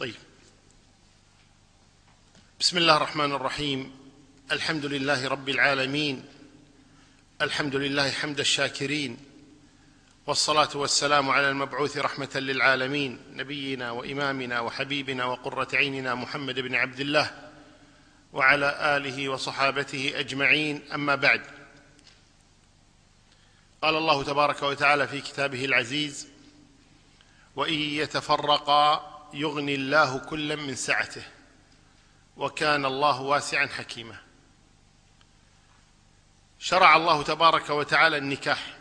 طيب. بسم الله الرحمن الرحيم. الحمد لله رب العالمين. الحمد لله حمد الشاكرين. والصلاة والسلام على المبعوث رحمة للعالمين نبينا وإمامنا وحبيبنا وقرة عيننا محمد بن عبد الله وعلى آله وصحابته أجمعين. أما بعد. قال الله تبارك وتعالى في كتابه العزيز وإن يتفرقا يغني الله كلا من سعته وكان الله واسعا حكيما. شرع الله تبارك وتعالى النكاح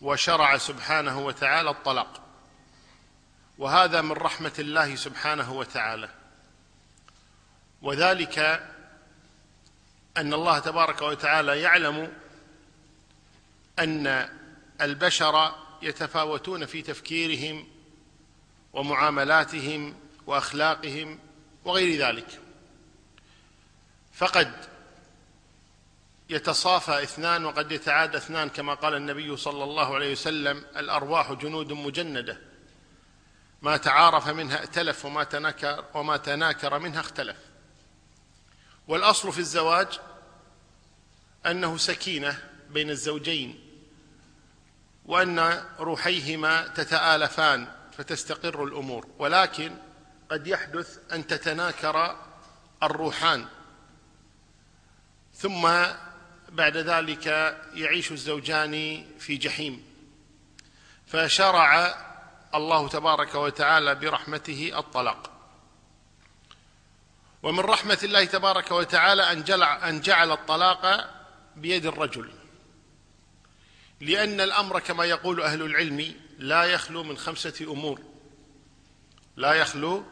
وشرع سبحانه وتعالى الطلاق وهذا من رحمة الله سبحانه وتعالى. وذلك أن الله تبارك وتعالى يعلم أن البشر يتفاوتون في تفكيرهم ومعاملاتهم وأخلاقهم وغير ذلك. فقد يتصافى اثنان وقد يتعادى اثنان كما قال النبي صلى الله عليه وسلم الأرواح جنود مجندة. ما تعارف منها ائتلف وما تناكر وما تناكر منها اختلف. والأصل في الزواج أنه سكينة بين الزوجين وأن روحيهما تتآلفان. فتستقر الأمور. ولكن قد يحدث أن تتناكر الروحان. ثم بعد ذلك يعيش الزوجان في جحيم. فشرع الله تبارك وتعالى برحمته الطلاق. ومن رحمة الله تبارك وتعالى أن جعل, أن جعل الطلاق بيد الرجل. لأن الأمر كما يقول أهل العلم لا يخلو من خمسة أمور. لا يخلو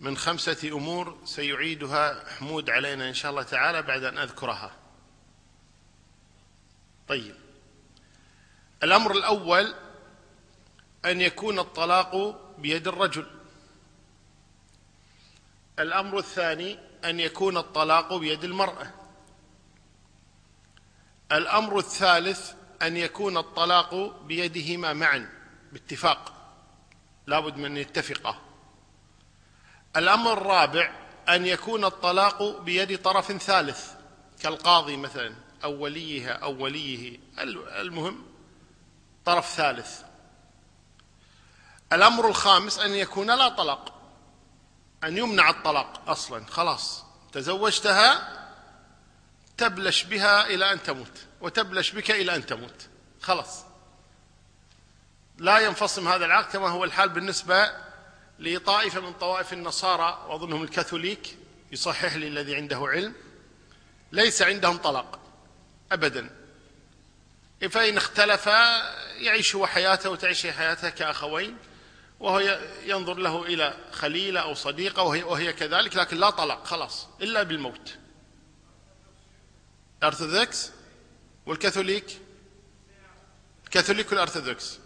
من خمسة أمور سيعيدها حمود علينا إن شاء الله تعالى بعد أن أذكرها. طيب. الأمر الأول أن يكون الطلاق بيد الرجل. الأمر الثاني أن يكون الطلاق بيد المرأة. الأمر الثالث أن يكون الطلاق بيدهما معا باتفاق. لابد من يتفقا الأمر الرابع أن يكون الطلاق بيد طرف ثالث كالقاضي مثلا أو وليها أو وليه. المهم طرف ثالث. الأمر الخامس أن يكون لا طلاق أن يمنع الطلاق أصلا خلاص. تزوجتها تبلش بها إلى أن تموت. وتبلش بك إلى أن تموت. خلاص. لا ينفصم هذا العقد كما هو الحال بالنسبة لطائفة من طوائف النصارى وأظنهم الكاثوليك يصحح لي الذي عنده علم. ليس عندهم طلاق. ابدا. فإن اختلفا يعيش هو حياته وتعيش حياتها كأخوين وهو ينظر له إلى خليلة أو صديقة وهي, وهي كذلك لكن لا طلاق خلاص إلا بالموت. الارثوذكس والكاثوليك؟ الكاثوليك والأرثوذكس.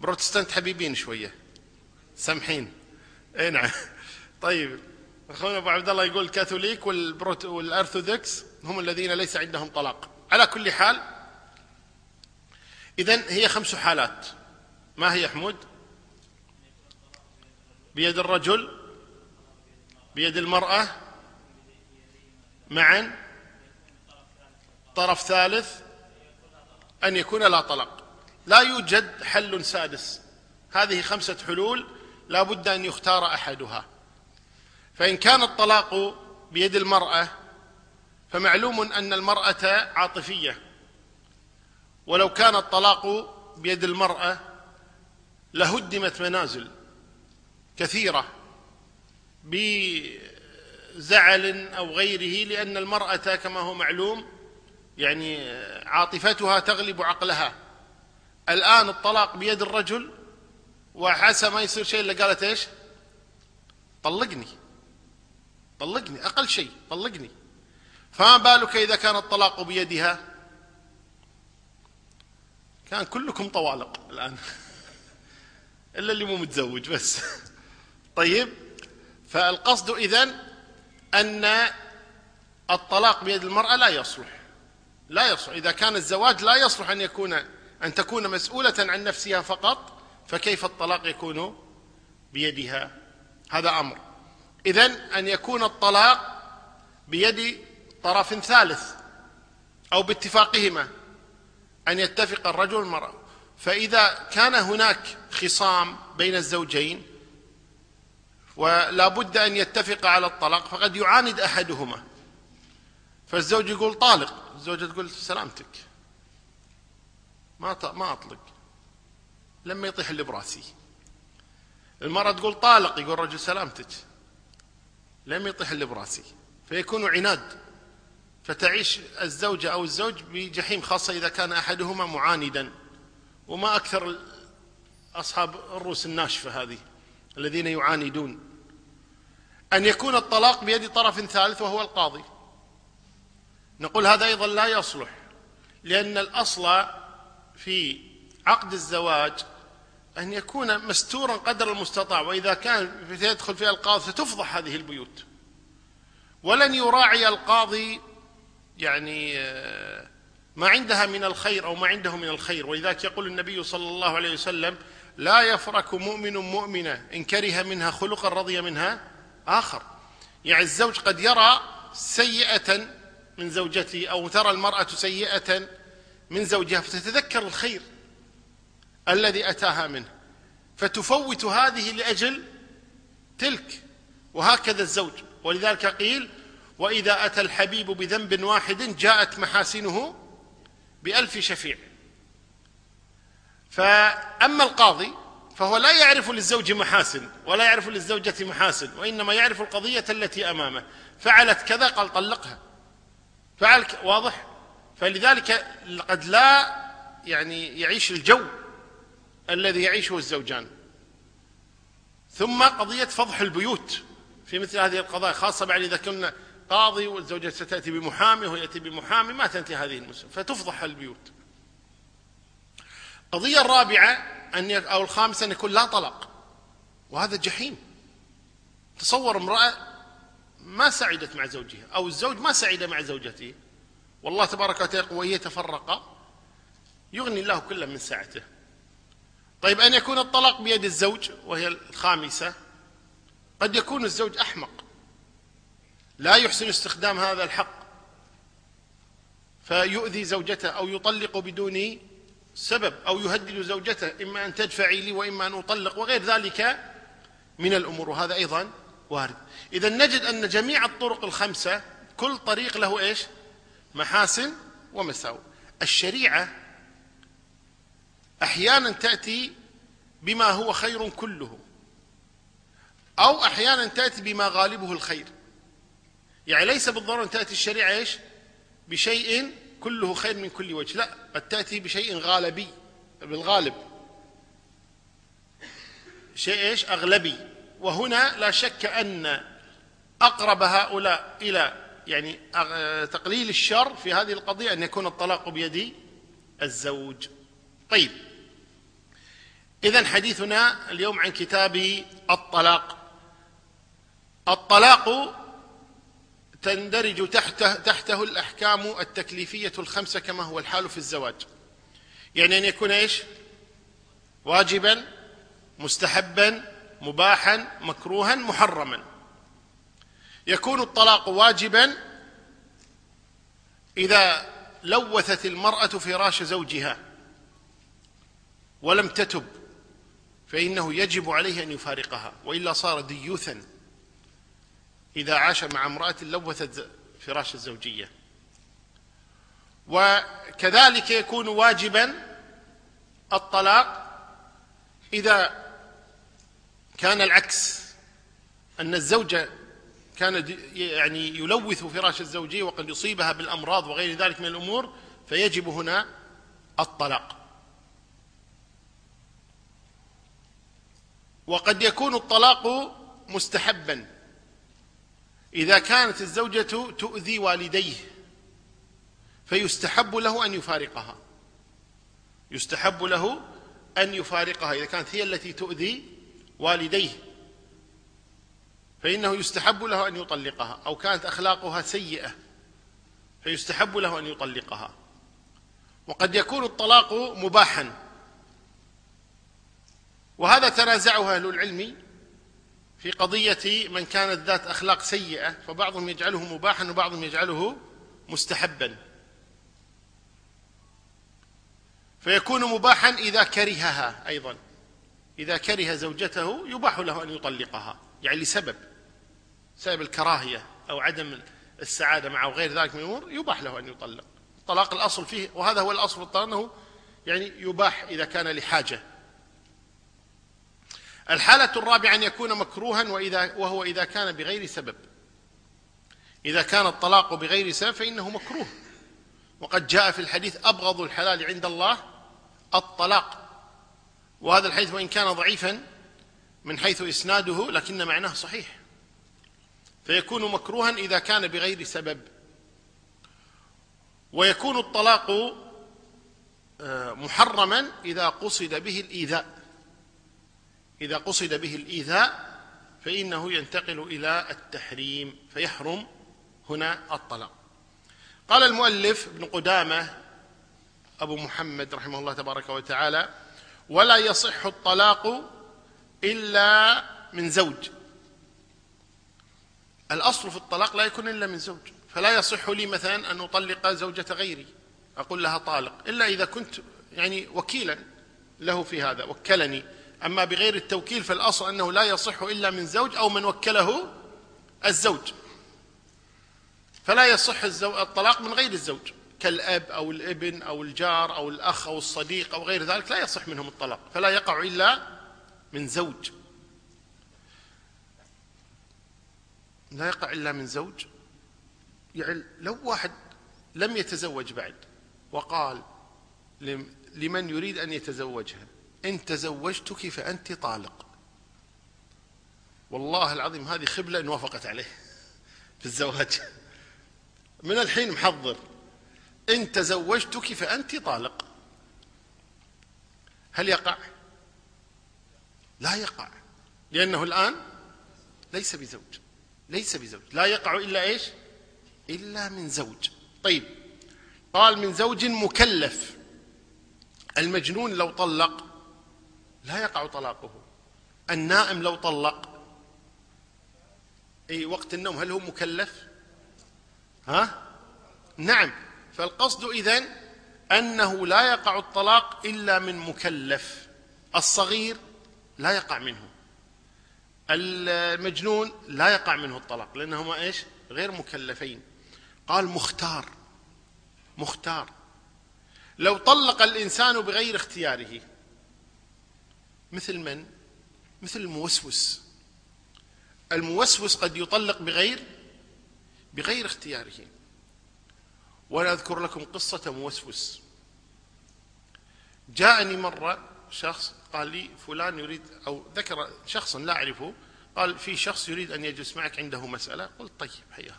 بروتستانت حبيبين شوية. سامحين. اي نعم. طيب أخونا أبو عبد الله يقول الكاثوليك والبروت والأرثوذكس هم الذين ليس عندهم طلاق. على كل حال اذا هي خمس حالات. ما هي حمود؟ بيد الرجل بيد المرأة معا طرف ثالث أن يكون لا طلاق. لا يوجد حل سادس. هذه خمسة حلول لا بد أن يختار أحدها. فإن كان الطلاق بيد المرأة فمعلوم أن المرأة عاطفية. ولو كان الطلاق بيد المرأة لهدمت منازل كثيرة بزعل أو غيره لأن المرأة كما هو معلوم يعني عاطفتها تغلب عقلها. الآن الطلاق بيد الرجل وحسب ما يصير شيء إلا قالت إيش؟ طلقني. طلقني أقل شيء طلقني. فما بالك إذا كان الطلاق بيدها؟ كان كلكم طوالق الآن. إلا اللي مو متزوج بس. طيب فالقصد إذن أن الطلاق بيد المرأة لا يصلح. لا يصلح إذا كان الزواج لا يصلح أن يكون أن تكون مسؤولة عن نفسها فقط فكيف الطلاق يكون بيدها؟ هذا أمر. إذن أن يكون الطلاق بيد طرف ثالث أو باتفاقهما أن يتفق الرجل والمرأة. فإذا كان هناك خصام بين الزوجين ولا بد أن يتفق على الطلاق فقد يعاند أحدهما. فالزوج يقول طالق. الزوجه تقول سلامتك. ما ما أطلق. لما يطيح اللي براسي. المرأة تقول طالق يقول رجل سلامتك. لم يطيح اللي براسي. فيكون عناد. فتعيش الزوجة أو الزوج بجحيم خاصة إذا كان أحدهما معاندا. وما أكثر أصحاب الرؤوس الناشفة هذه الذين يعاندون. أن يكون الطلاق بيد طرف ثالث وهو القاضي. نقول هذا أيضا لا يصلح لأن الأصل في عقد الزواج أن يكون مستورا قدر المستطاع وإذا كان يدخل فيها القاضي ستفضح هذه البيوت. ولن يراعي القاضي يعني آه، ما عندها من الخير أو ما عنده من الخير. ولذلك يقول النبي صلى الله عليه وسلم لا يفرك مؤمن مؤمنة إن كره منها خلقا رضي منها آخر. يعني الزوج قد يرى سيئة من زوجته أو ترى المرأة سيئة من زوجها فتتذكر الخير الذي أتاها منه فتفوت هذه لأجل تلك وهكذا الزوج. ولذلك قيل وإذا أتى الحبيب بذنب واحد جاءت محاسنه بألف شفيع. فأما القاضي فهو لا يعرف للزوج محاسن ولا يعرف للزوجة محاسن وإنما يعرف القضية التي أمامه. فعلت كذا قال طلقها. فعل واضح؟ فلذلك قد لا يعني يعيش الجو الذي يعيشه الزوجان. ثم قضية فضح البيوت في مثل هذه القضايا خاصة بعد إذا كنا قاضي والزوجة ستأتي بمحامي وهو يأتي بمحامي ما تنتهي هذه المسألة فتفضح البيوت. القضية الرابعة أن أو الخامسة أن يكون لا طلاق وهذا جحيم. تصور امرأة ما سعدت مع زوجها أو الزوج ما سعد مع زوجته. والله تبارك وتعالى وهي تفرقا يغني الله كل من سعته. طيب أن يكون الطلاق بيد الزوج وهي الخامسة قد يكون الزوج أحمق. لا يحسن استخدام هذا الحق. فيؤذي زوجته أو يطلق بدون سبب أو يهدد زوجته إما أن تدفعي لي وإما أن أطلق وغير ذلك من الأمور. وهذا أيضا وارد. إذا نجد أن جميع الطرق الخمسة كل طريق له إيش؟ محاسن ومساوئ. الشريعة أحيانا تأتي بما هو خير كله أو أحيانا تأتي بما غالبه الخير. يعني ليس بالضرورة أن تأتي الشريعة إيش؟ بشيء كله خير من كل وجه. لا قد تأتي بشيء غالبي بالغالب. شيء إيش؟ أغلبي. وهنا لا شك أن أقرب هؤلاء إلى يعني تقليل الشر في هذه القضية أن يكون الطلاق بيد الزوج. طيب. إذا حديثنا اليوم عن كتاب الطلاق. الطلاق تندرج تحته, تحته الأحكام التكليفية الخمسة كما هو الحال في الزواج. يعني أن يكون إيش؟ واجبا مستحبا مباحا مكروها محرما. يكون الطلاق واجبا إذا لوثت المرأة فراش زوجها ولم تتب فإنه يجب عليه أن يفارقها وإلا صار ديوثا إذا عاش مع امرأة لوثت فراش الزوجية. وكذلك يكون واجبا الطلاق إذا كان العكس أن الزوجة كان يعني يلوث فراش الزوجية وقد يصيبها بالأمراض وغير ذلك من الأمور فيجب هنا الطلاق. وقد يكون الطلاق مستحبا. إذا كانت الزوجة تؤذي والديه فيستحب له أن يفارقها. يستحب له أن يفارقها. إذا كانت هي التي تؤذي والديه. فإنه يستحب له أن يطلقها أو كانت أخلاقها سيئة فيستحب له أن يطلقها. وقد يكون الطلاق مباحا. وهذا تنازعه أهل العلم في قضية من كانت ذات أخلاق سيئة فبعضهم يجعله مباحا وبعضهم يجعله مستحبا. فيكون مباحا إذا كرهها أيضا. إذا كره زوجته يباح له أن يطلقها يعني لسبب. سبب الكراهية أو عدم السعادة معه وغير ذلك من الأمور يباح له أن يطلق. الطلاق الأصل فيه وهذا هو الأصل في الطلاق أنه يعني يباح إذا كان لحاجة. الحالة الرابعة أن يكون مكروها وإذا وهو إذا كان بغير سبب. إذا كان الطلاق بغير سبب فإنه مكروه. وقد جاء في الحديث أبغض الحلال عند الله الطلاق. وهذا الحديث وإن كان ضعيفا من حيث إسناده لكن معناه صحيح. فيكون مكروها إذا كان بغير سبب. ويكون الطلاق آه، محرما إذا قصد به الإيذاء. إذا قصد به الإيذاء فإنه ينتقل إلى التحريم فيحرم هنا الطلاق. قال المؤلف ابن قدامة أبو محمد رحمه الله تبارك وتعالى ولا يصح الطلاق إلا من زوج. الأصل في الطلاق لا يكون إلا من زوج. فلا يصح لي مثلا أن أطلق زوجة غيري أقول لها طالق. إلا إذا كنت يعني وكيلا له في هذا وكلني. أما بغير التوكيل فالأصل أنه لا يصح إلا من زوج أو من وكله الزوج. فلا يصح الطلاق من غير الزوج. كالأب أو الابن أو الجار أو الأخ أو الصديق أو غير ذلك لا يصح منهم الطلاق. فلا يقع إلا من زوج. لا يقع إلا من زوج. يعني لو واحد لم يتزوج بعد وقال لمن يريد أن يتزوجها إن تزوجتك فأنت طالق. والله العظيم هذه خبلة إن وافقت عليه في الزواج. من الحين محضر. إن تزوجتك فأنت طالق. هل يقع؟ لا يقع. لأنه الآن ليس بزوج. ليس بزوج. لا يقع إلا إيش؟ إلا من زوج. طيب قال من زوج مكلف. المجنون لو طلق لا يقع طلاقه. النائم لو طلق. اي وقت النوم هل هو مكلف؟ ها؟ نعم. فالقصد إذن أنه لا يقع الطلاق إلا من مكلف. الصغير لا يقع منه. المجنون لا يقع منه الطلاق لأنهما إيش؟ غير مكلفين. قال مختار مختار. لو طلق الإنسان بغير اختياره مثل من؟ مثل الموسوس. الموسوس قد يطلق بغير بغير اختياره. وأنا أذكر لكم قصة موسوس. جاءني مرة شخص قال لي فلان يريد أو ذكر شخصا لا أعرفه قال في شخص يريد أن يجلس معك عنده مسألة. قلت طيب حياه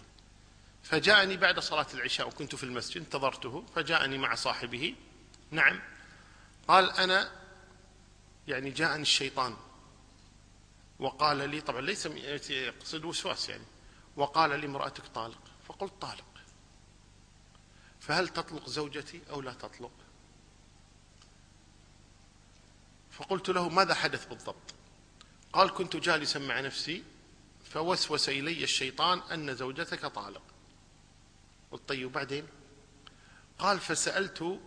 فجاءني بعد صلاة العشاء وكنت في المسجد انتظرته فجاءني مع صاحبه. نعم. قال أنا يعني جاءني الشيطان. وقال لي طبعا ليس يقصد وسواس يعني. وقال لي امرأتك طالق. فقلت طالق. فهل تطلق زوجتي أو لا تطلق؟ فقلت له ماذا حدث بالضبط؟ قال كنت جالسا مع نفسي فوسوس إلي الشيطان أن زوجتك طالق. قلت طيب وبعدين قال فسألت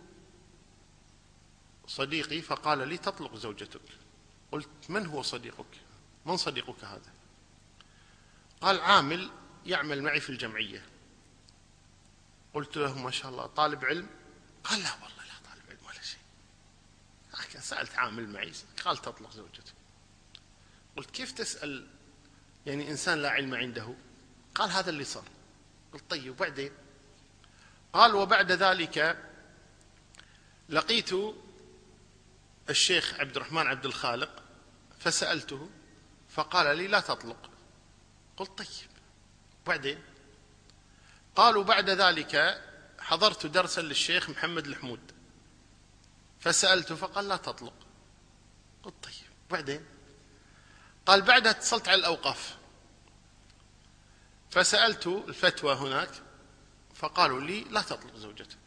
صديقي فقال لي تطلق زوجتك. قلت من هو صديقك؟ من صديقك هذا؟ قال عامل يعمل معي في الجمعية. قلت له ما شاء الله طالب علم؟ قال لا والله لا طالب علم ولا شيء سألت عامل معي قال تطلق زوجتك. قلت كيف تسأل؟ يعني إنسان لا علم عنده. قال هذا اللي صار. قلت طيب وبعدين؟ قال وبعد ذلك لقيت الشيخ عبد الرحمن عبد الخالق فسألته فقال لي لا تطلق. قلت طيب بعدين قالوا بعد ذلك حضرت درسا للشيخ محمد الحمود. فسألته فقال لا تطلق. قلت طيب بعدين؟ قال بعدها اتصلت على الأوقاف. فسألت الفتوى هناك فقالوا لي لا تطلق زوجتك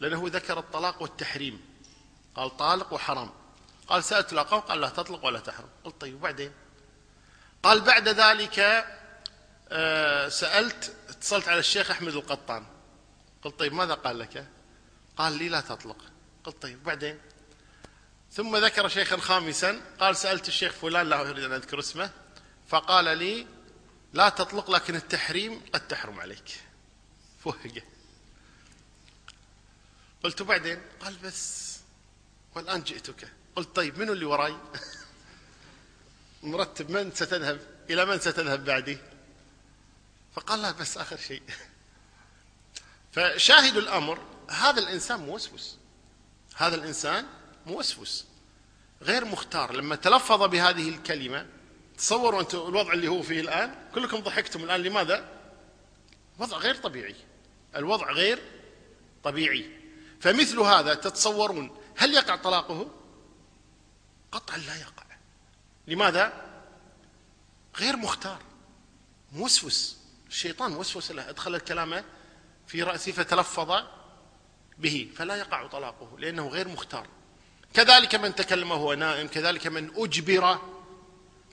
لأنه ذكر الطلاق والتحريم. قال طالق وحرام. قال سألت الأقوم قال لا تطلق ولا تحرم. قلت طيب وبعدين؟ قال بعد ذلك آه، سألت اتصلت على الشيخ أحمد القطان. قلت طيب ماذا قال لك؟ قال لي لا تطلق. قلت طيب بعدين؟ ثم ذكر شيخا خامسا قال سألت الشيخ فلان لا أريد أن أذكر اسمه فقال لي لا تطلق لكن التحريم قد تحرم عليك. فوهقه. قلت بعدين؟ قال بس والآن جئتك. قلت طيب منو اللي وراي؟ مرتب من ستذهب؟ إلى من ستذهب بعدي؟ فقال لا بس آخر شيء. فشاهد الأمر هذا الإنسان موسوس. هذا الإنسان موسوس غير مختار. لما تلفظ بهذه الكلمة تصوروا أنتم الوضع اللي هو فيه الآن كلكم ضحكتم الآن لماذا؟ وضع غير طبيعي. الوضع غير طبيعي. فمثل هذا تتصورون هل يقع طلاقه؟ قطعا لا يقع. لماذا؟ غير مختار. موسوس الشيطان وسوس له. ادخل الكلام في رأسه فتلفظ به فلا يقع طلاقه لأنه غير مختار. كذلك من تكلم وهو نائم كذلك من أجبر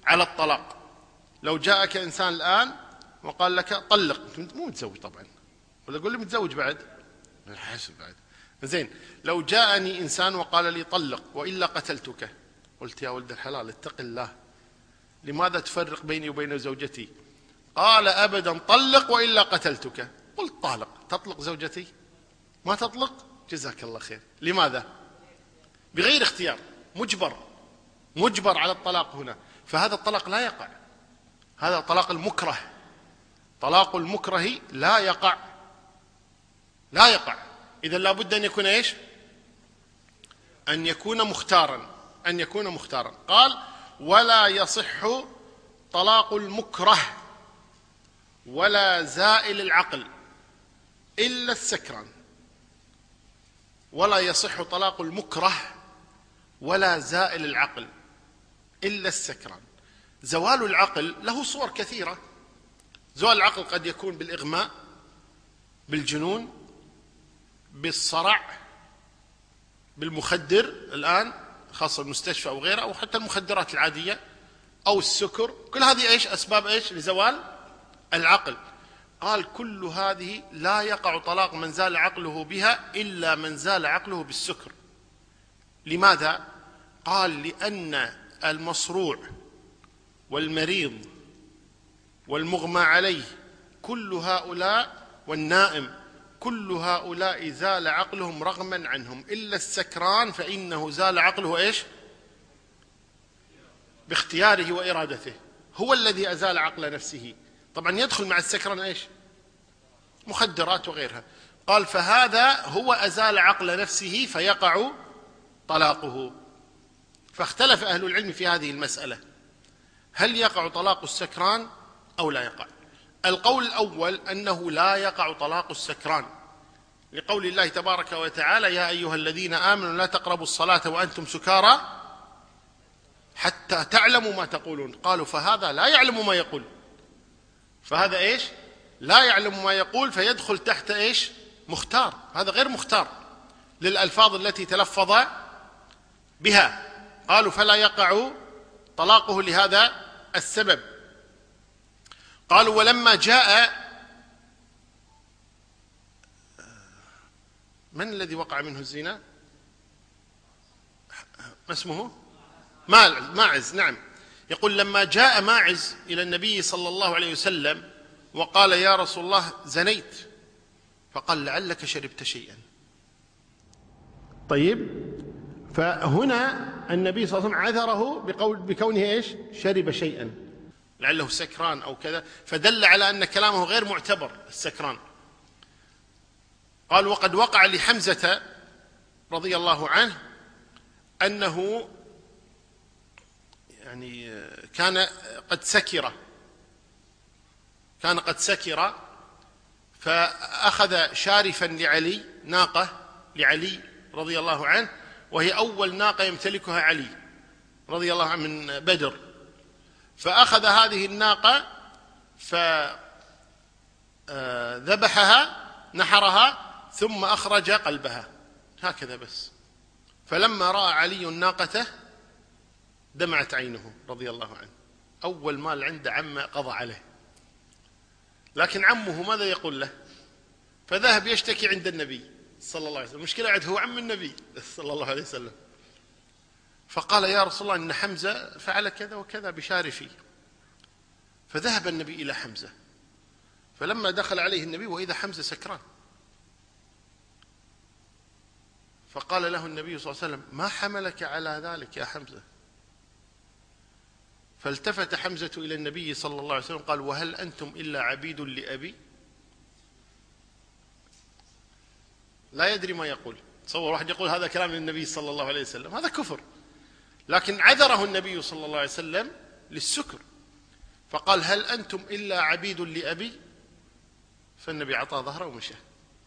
على الطلاق. لو جاءك إنسان الآن وقال لك طلق مو متزوج طبعا. ولا قول لي متزوج بعد؟ حسب بعد. زين لو جاءني إنسان وقال لي طلق وإلا قتلتك قلت يا ولد الحلال اتق الله. لماذا تفرق بيني وبين زوجتي؟ قال ابدا طلق وإلا قتلتك. قلت طالق تطلق زوجتي؟ ما تطلق؟ جزاك الله خير. لماذا؟ بغير اختيار. مجبر. مجبر على الطلاق هنا. فهذا الطلاق لا يقع. هذا طلاق المكره. طلاق المكره لا يقع. لا يقع. إذا لابد أن يكون إيش؟ أن يكون مختارا. أن يكون مختارا. قال ولا يصح طلاق المكره ولا زائل العقل إلا السكران. ولا يصح طلاق المكره ولا زائل العقل إلا السكران. زوال العقل له صور كثيرة. زوال العقل قد يكون بالإغماء بالجنون بالصرع بالمخدر الآن خاصة المستشفى أو غيره أو حتى المخدرات العادية أو السكر. كل هذه إيش؟ أسباب إيش؟ لزوال العقل. قال كل هذه لا يقع طلاق من زال عقله بها إلا من زال عقله بالسكر. لماذا؟ قال لأن المصروع والمريض والمغمى عليه كل هؤلاء والنائم كل هؤلاء زال عقلهم رغما عنهم إلا السكران فإنه زال عقله إيش؟ باختياره وإرادته. هو الذي أزال عقل نفسه. طبعا يدخل مع السكران إيش؟ مخدرات وغيرها. قال فهذا هو أزال عقل نفسه فيقع طلاقه. فاختلف أهل العلم في هذه المسألة. هل يقع طلاق السكران أو لا يقع؟ القول الأول أنه لا يقع طلاق السكران. لقول الله تبارك وتعالى يا أيها الذين آمنوا لا تقربوا الصلاة وأنتم سكارى حتى تعلموا ما تقولون قالوا فهذا لا يعلم ما يقول فهذا إيش؟ لا يعلم ما يقول فيدخل تحت إيش؟ مختار. هذا غير مختار للألفاظ التي تلفظ بها. قالوا فلا يقع طلاقه لهذا السبب. قالوا ولما جاء من الذي وقع منه الزنا؟ ما اسمه؟ ماعز. نعم. يقول لما جاء ماعز إلى النبي صلى الله عليه وسلم وقال يا رسول الله زنيت. فقال لعلك شربت شيئا. طيب فهنا النبي صلى الله عليه وسلم عذره بقول بكونه إيش؟ شرب شيئا. لعله سكران أو كذا. فدل على أن كلامه غير معتبر السكران. قال وقد وقع لحمزة رضي الله عنه أنه يعني كان قد سكر. كان قد سكر فأخذ شارفا لعلي ناقة لعلي رضي الله عنه وهي أول ناقة يمتلكها علي رضي الله عنه من بدر. فأخذ هذه الناقة فذبحها نحرها ثم أخرج قلبها. هكذا بس. فلما رأى علي ناقته دمعت عينه رضي الله عنه. أول مال عنده عمه قضى عليه. لكن عمه ماذا يقول له؟ فذهب يشتكي عند النبي صلى الله عليه وسلم. المشكلة عند هو عم النبي صلى الله عليه وسلم. فقال يا رسول الله إن حمزة فعل كذا وكذا بشارفي فذهب النبي إلى حمزة. فلما دخل عليه النبي وإذا حمزة سكران. فقال له النبي صلى الله عليه وسلم ما حملك على ذلك يا حمزة؟ فالتفت حمزة إلى النبي صلى الله عليه وسلم قال وهل أنتم إلا عبيد لأبي؟ لا يدري ما يقول. تصور واحد يقول هذا كلام للنبي صلى الله عليه وسلم. هذا كفر. لكن عذره النبي صلى الله عليه وسلم للسكر. فقال هل أنتم إلا عبيد لأبي؟ فالنبي أعطاه ظهره ومشى.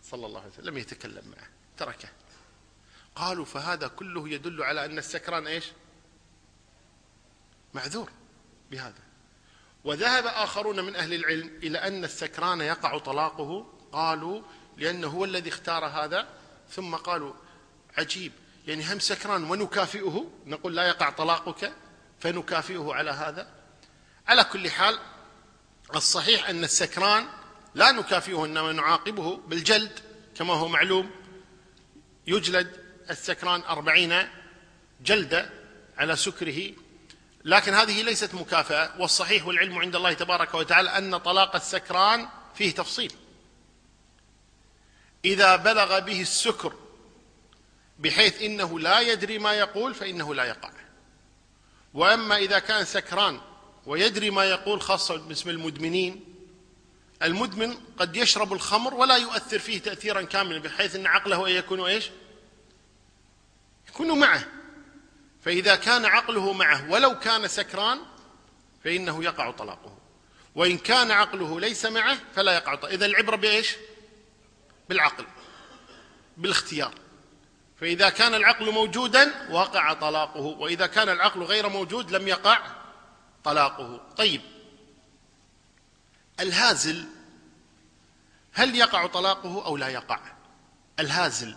صلى الله عليه وسلم لم يتكلم معه. تركه. قالوا فهذا كله يدل على أن السكران إيش؟ معذور. بهذا. وذهب آخرون من أهل العلم إلى أن السكران يقع طلاقه. قالوا لأنه هو الذي اختار هذا. ثم قالوا عجيب يعني هم سكران ونكافئه. نقول لا يقع طلاقك فنكافئه على هذا. على كل حال الصحيح أن السكران لا نكافئه إنما نعاقبه بالجلد كما هو معلوم. يجلد السكران أربعين جلدة على سكره. لكن هذه ليست مكافأة والصحيح والعلم عند الله تبارك وتعالى أن طلاق السكران فيه تفصيل. إذا بلغ به السكر بحيث إنه لا يدري ما يقول فإنه لا يقع. وأما إذا كان سكران ويدري ما يقول خاصة باسم المدمنين المدمن قد يشرب الخمر ولا يؤثر فيه تأثيرا كاملا بحيث أن عقله يكون إيش؟ يكون معه. فإذا كان عقله معه ولو كان سكران فإنه يقع طلاقه. وإن كان عقله ليس معه فلا يقع طلاقه. إذا العبرة بإيش؟ بالعقل بالاختيار. فإذا كان العقل موجودا وقع طلاقه وإذا كان العقل غير موجود لم يقع طلاقه. طيب الهازل هل يقع طلاقه أو لا يقع؟ الهازل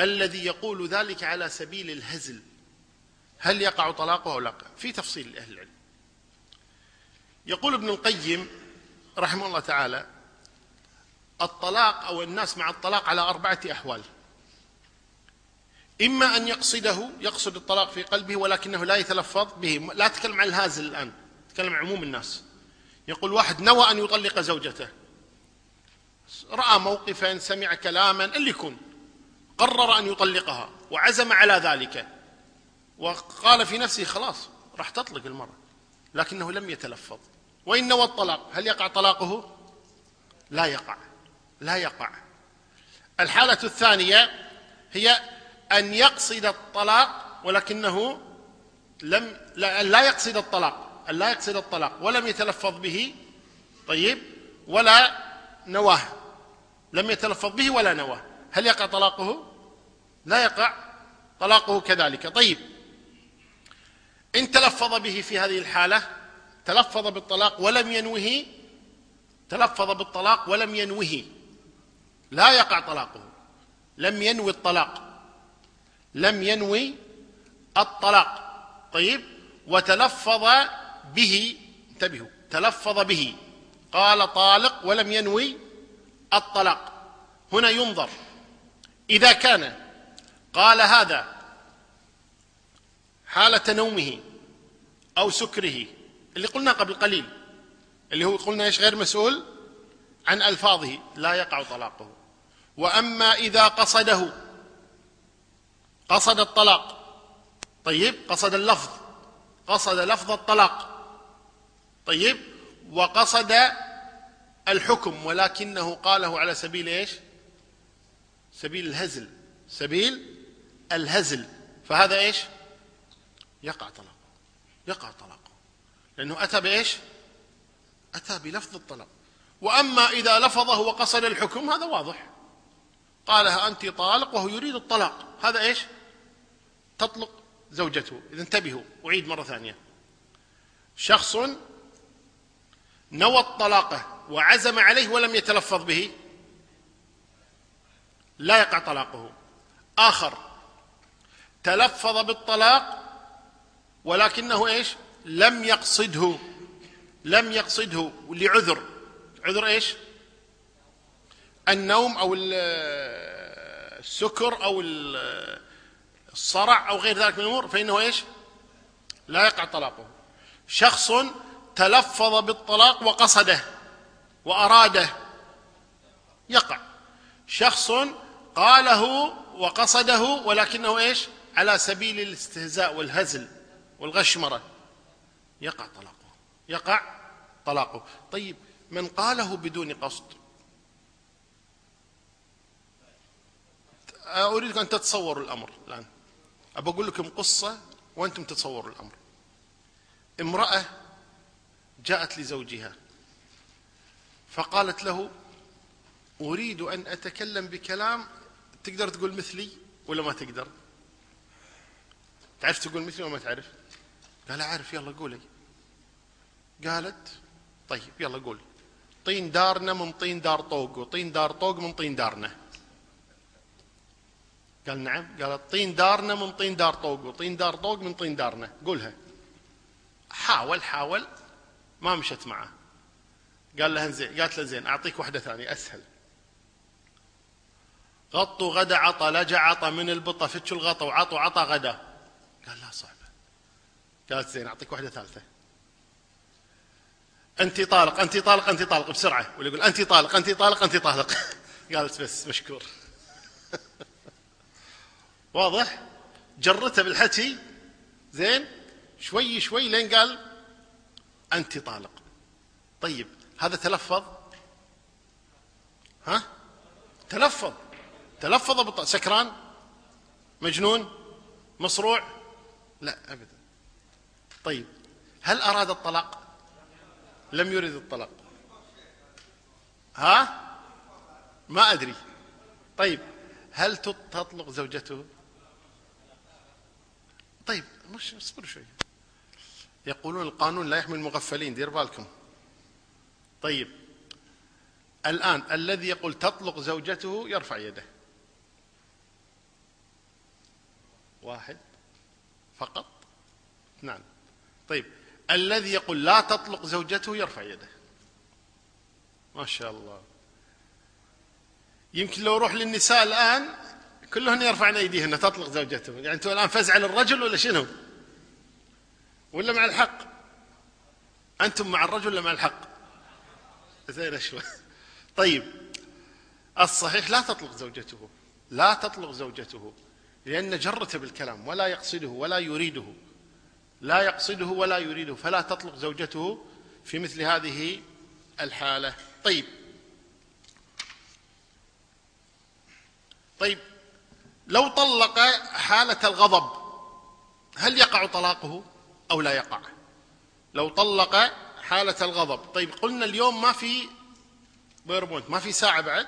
الذي يقول ذلك على سبيل الهزل. هل يقع طلاقه أو لا؟ في تفصيل لأهل العلم. يقول ابن القيم رحمه الله تعالى الطلاق أو الناس مع الطلاق على أربعة أحوال. إما أن يقصده يقصد الطلاق في قلبه ولكنه لا يتلفظ به. لا أتكلم عن الهازل الآن أتكلم عن عموم الناس. يقول واحد نوى أن يطلق زوجته. رأى موقفا سمع كلاما اللي يكون قرر أن يطلقها وعزم على ذلك. وقال في نفسه خلاص راح تطلق المرأة لكنه لم يتلفظ. وإن نوى الطلاق هل يقع طلاقه؟ لا يقع لا يقع. الحالة الثانية هي أن يقصد الطلاق ولكنه لم لا, لا يقصد الطلاق أن لا يقصد الطلاق ولم يتلفظ به طيب ولا نواه. لم يتلفظ به ولا نواه. هل يقع طلاقه؟ لا يقع طلاقه كذلك. طيب إن تلفظ به في هذه الحالة تلفظ بالطلاق ولم ينوه تلفظ بالطلاق ولم ينوه. لا يقع طلاقه. لم ينوي الطلاق. لم ينوي الطلاق. طيب؟ وتلفظ به. انتبهوا. تلفظ به. قال طالق ولم ينوي الطلاق. هنا ينظر. إذا كان قال هذا حالة نومه أو سكره اللي قلنا قبل قليل اللي هو قلنا إيش غير مسؤول؟ عن ألفاظه لا يقع طلاقه. وأما إذا قصده قصد الطلاق طيب قصد اللفظ قصد لفظ الطلاق طيب وقصد الحكم ولكنه قاله على سبيل إيش؟ سبيل الهزل سبيل الهزل. فهذا إيش؟ يقع طلاقه. يقع طلاقه. لأنه أتى بإيش؟ أتى بلفظ الطلاق. وأما إذا لفظه وقصد الحكم هذا واضح. قالها أنت طالق وهو يريد الطلاق. هذا إيش؟ تطلق زوجته. إذا انتبهوا أعيد مرة ثانية. شخص نوى الطلاقه وعزم عليه ولم يتلفظ به لا يقع طلاقه. آخر تلفظ بالطلاق ولكنه إيش؟ لم يقصده. لم يقصده لعذر. عذر إيش؟ النوم أو السكر أو الصرع أو غير ذلك من الأمور فإنه إيش؟ لا يقع طلاقه. شخص تلفظ بالطلاق وقصده وأراده يقع. شخص قاله وقصده ولكنه إيش؟ على سبيل الاستهزاء والهزل. والغشمرة. يقع طلاقه. يقع طلاقه. طيب من قاله بدون قصد. اريدكم أن تتصوروا الأمر الآن. أبى أقول لكم قصة وأنتم تتصوروا الأمر. امرأة جاءت لزوجها. فقالت له أريد أن أتكلم بكلام تقدر تقول مثلي ولا ما تقدر؟ تعرف تقول مثلي ولا ما تعرف؟ قال اعرف يلا قولي. قالت طيب يلا قول طين دارنا من طين دار طوق وطين دار طوق من طين دارنا. قال نعم. قالت طين دارنا من طين دار طوق وطين دار طوق من طين دارنا. قولها. حاول حاول. ما مشت معه. قال لها زين قالت له زين أعطيك واحدة ثانية أسهل. غطوا غدا عطى لجع عطى من البطة فتشوا الغطا وعطوا عطى غدا. قال لا صعبه قالت زين أعطيك واحدة ثالثة. أنت طالق أنت طالق أنت طالق بسرعة. واللي يقول أنت طالق أنت طالق أنت طالق. قالت بس مشكور. واضح؟ جرته بالحكي. زين؟ شوي شوي لين قال أنت طالق. طيب هذا تلفظ؟ ها؟ تلفظ. تلفظ. سكران مجنون؟ مصروع؟ لا ابدا. طيب هل أراد الطلاق؟ لم يرد الطلاق. ها؟ ما أدري. طيب هل تطلق زوجته؟ طيب مش اصبر شوي. يقولون القانون لا يحمي المغفلين دير بالكم. طيب الآن الذي يقول تطلق زوجته يرفع يده. واحد فقط. اثنان. طيب الذي يقول لا تطلق زوجته يرفع يده. ما شاء الله. يمكن لو روح للنساء الآن كلهن يرفعن أيديهن تطلق زوجته. يعني أنتم الآن فزع للرجل ولا شنو؟ ولا مع الحق؟ أنتم مع الرجل ولا مع الحق؟ زين شوي. طيب الصحيح لا تطلق زوجته. لا تطلق زوجته لأن جرته بالكلام ولا يقصده ولا يريده. لا يقصده ولا يريده فلا تطلق زوجته في مثل هذه الحالة. طيب. طيب. لو طلق حالة الغضب هل يقع طلاقه أو لا يقع؟ لو طلق حالة الغضب. طيب قلنا اليوم ما في بيرمونت ما في ساعة بعد.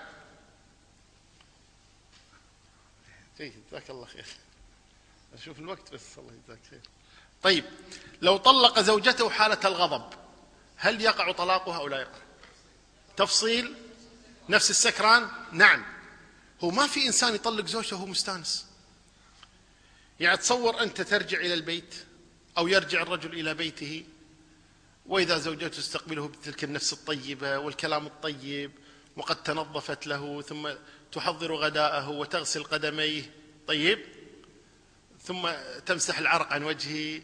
جيد جزاك الله خير. أشوف الوقت بس الله يجزاك خير. طيب لو طلق زوجته حالة الغضب هل يقع طلاقها أو لا يقع؟ تفصيل نفس السكران؟ نعم. هو ما في إنسان يطلق زوجته وهو مستانس. يعني تصور أنت ترجع إلى البيت أو يرجع الرجل إلى بيته وإذا زوجته تستقبله بتلك النفس الطيبة والكلام الطيب وقد تنظفت له ثم تحضر غداءه وتغسل قدميه طيب ثم تمسح العرق عن وجهه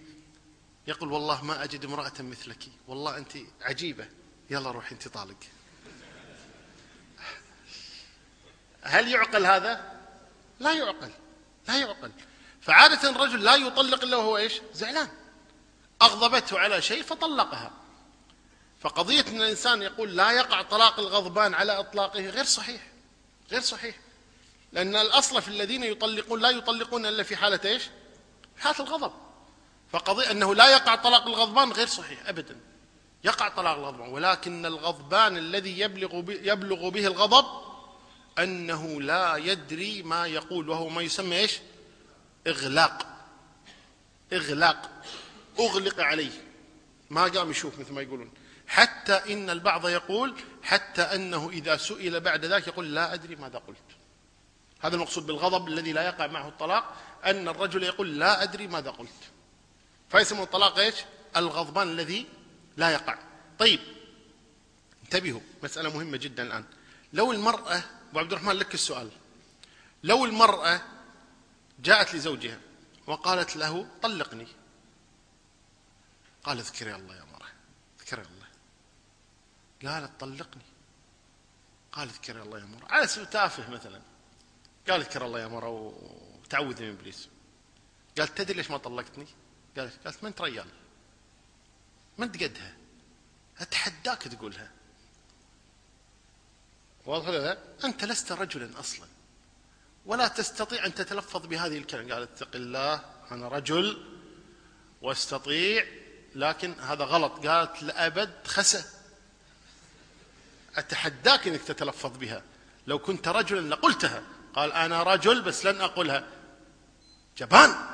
يقول والله ما أجد امرأة مثلك. والله أنت عجيبة. يلا روحي أنت طالق. هل يعقل هذا؟ لا يعقل. لا يعقل. فعادة الرجل لا يطلق إلا وهو إيش؟ زعلان. أغضبته على شيء فطلقها. فقضية أن الإنسان يقول لا يقع طلاق الغضبان على إطلاقه غير صحيح. غير صحيح. لأن الأصل في الذين يطلقون لا يطلقون إلا في حالة إيش؟ حالة الغضب. فقضية أنه لا يقع طلاق الغضبان غير صحيح أبدا. يقع طلاق الغضبان. ولكن الغضبان الذي يبلغ يبلغ به الغضب أنه لا يدري ما يقول وهو ما يسمى إيش؟ إغلاق. إغلاق. أغلق عليه. ما قام يشوف مثل ما يقولون. حتى إن البعض يقول حتى أنه إذا سئل بعد ذلك يقول لا أدري ماذا قلت. هذا المقصود بالغضب الذي لا يقع معه الطلاق أن الرجل يقول لا أدري ماذا قلت. فيسمى الطلاق إيش؟ الغضبان الذي لا يقع. طيب انتبهوا مسألة مهمة جدا الآن. لو المرأة أبو عبد الرحمن لك السؤال. لو المرأة جاءت لزوجها وقالت له طلقني. قال اذكري الله يا مرأة اذكري الله. قالت طلقني. قال اذكري الله يا مرأة على سبيل تافه مثلا. قال اذكر الله يا مرأة وتعوذي من إبليس. قالت تدري ليش ما طلقتني؟ قالت قالت ما انت ريال ما انت قدها أتحداك تقولها. واضح ولا أنت لست رجلا أصلا. ولا تستطيع أن تتلفظ بهذه الكلمة. قال اتق الله أنا رجل واستطيع لكن هذا غلط. قالت لأبد خسه أتحداك إنك تتلفظ بها. لو كنت رجلا لقلتها. قال أنا رجل بس لن أقولها. جبان.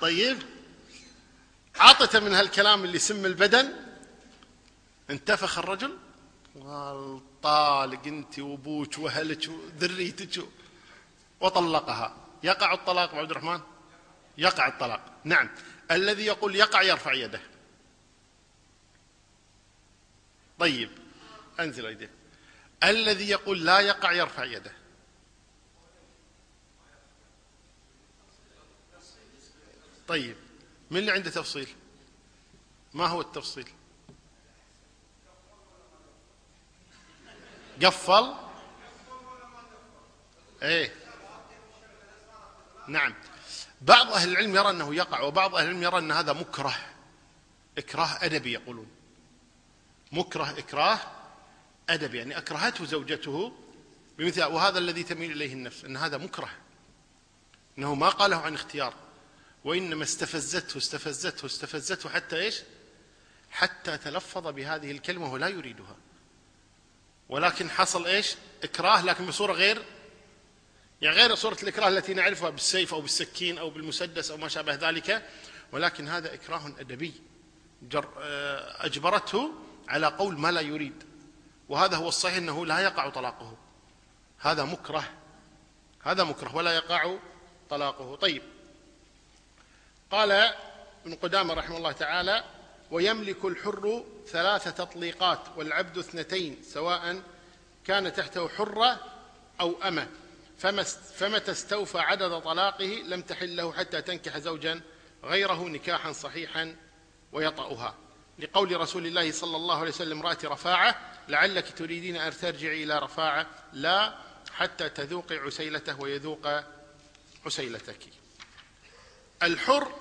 طيب عطته من هالكلام اللي سم البدن انتفخ الرجل قال طالق انت وابوك واهلك وذريتك وطلقها. يقع الطلاق عبد الرحمن؟ يقع الطلاق. نعم. الذي يقول يقع يرفع يده. طيب انزل ايديه الذي يقول لا يقع يرفع يده. طيب من اللي عنده تفصيل؟ ما هو التفصيل؟ قفل؟ إيه. نعم. بعض أهل العلم يرى أنه يقع وبعض أهل العلم يرى أن هذا مكره. إكراه أدبي يقولون. مكره إكراه أدبي. يعني أكرهته زوجته بمثل وهذا الذي تميل إليه النفس أن هذا مكره. إنه ما قاله عن اختيار. وإنما استفزته استفزته استفزته حتى إيش؟ حتى تلفظ بهذه الكلمة وهو لا يريدها. ولكن حصل إيش؟ إكراه لكن بصورة غير يعني غير صورة الإكراه التي نعرفها بالسيف أو بالسكين أو بالمسدس أو ما شابه ذلك. ولكن هذا إكراه أدبي آه، أجبرته على قول ما لا يريد. وهذا هو الصحيح أنه لا يقع طلاقه. هذا مكره هذا مكره ولا يقع طلاقه. طيب قال ابن قدامة رحمه الله تعالى ويملك الحر ثلاث تطليقات والعبد اثنتين سواء كان تحته حرة أو أمة. فمتى استوفى عدد طلاقه لم تحل له حتى تنكح زوجا غيره نكاحا صحيحا ويطأها. لقول رسول الله صلى الله عليه وسلم امرأة رفاعة لعلك تريدين أن ترجعي إلى رفاعة. لا حتى تذوقي عسيلته ويذوق عسيلتك. الحر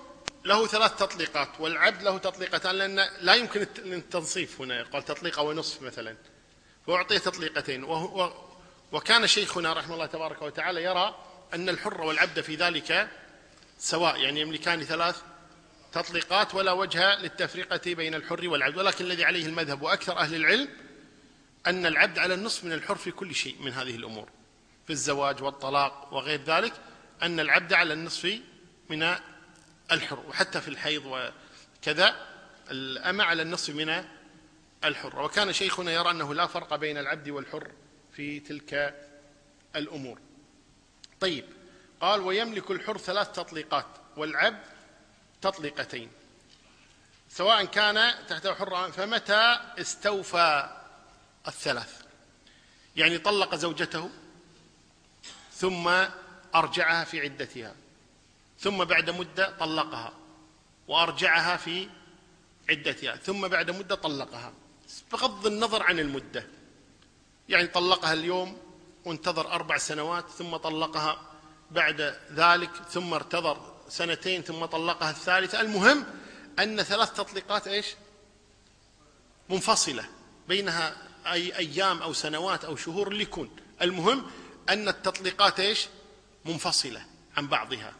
له ثلاث تطليقات والعبد له تطليقتان لأن لا يمكن التنصيف هنا يقال تطليقة ونصف مثلا. فأعطي تطليقتين. وهو وكان شيخنا رحمه الله تبارك وتعالى يرى أن الحر والعبد في ذلك سواء يعني يملكان ثلاث تطليقات ولا وجه للتفرقة بين الحر والعبد. ولكن الذي عليه المذهب وأكثر أهل العلم أن العبد على النصف من الحر في كل شيء من هذه الأمور في الزواج والطلاق وغير ذلك أن العبد على النصف من الحر وحتى في الحيض وكذا الأمة على النصف من الحر. وكان شيخنا يرى أنه لا فرق بين العبد والحر في تلك الأمور. طيب قال ويملك الحر ثلاث تطليقات والعبد تطليقتين. سواء كان تحت حر فمتى استوفى الثلاث؟ يعني طلق زوجته ثم أرجعها في عدتها. ثم بعد مدة طلقها وأرجعها في عدتها ثم بعد مدة طلقها. بغض النظر عن المدة. يعني طلقها اليوم وانتظر أربع سنوات ثم طلقها بعد ذلك ثم ارتظر سنتين ثم طلقها الثالثة. المهم أن ثلاث تطليقات إيش؟ منفصلة بينها أي أيام أو سنوات أو شهور اللي يكون المهم أن التطليقات إيش؟ منفصلة عن بعضها.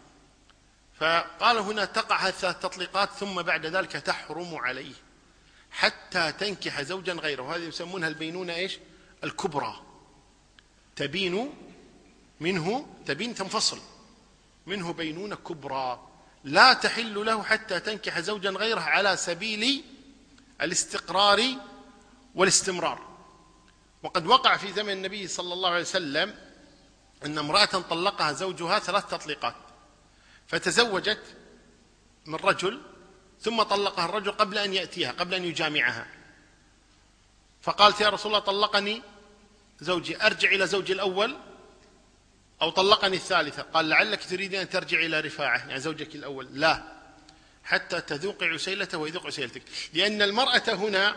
فقال هنا تقع ثلاث تطليقات ثم بعد ذلك تحرم عليه حتى تنكح زوجا غيره. هذه يسمونها البينونة إيش؟ الكبرى. تبين منه تبين تنفصل. منه بينونة كبرى. لا تحل له حتى تنكح زوجا غيره على سبيل الاستقرار والاستمرار. وقد وقع في زمن النبي صلى الله عليه وسلم أن امرأة طلقها زوجها ثلاث تطليقات. فتزوجت من رجل ثم طلقها الرجل قبل أن يأتيها قبل أن يجامعها. فقالت يا رسول الله طلقني زوجي أرجع إلى زوجي الأول أو طلقني الثالثة؟ قال لعلك تريدين أن ترجع إلى رفاعة يعني زوجك الأول. لا حتى تذوق عسيلته ويذوق عسيلتك. لأن المرأة هنا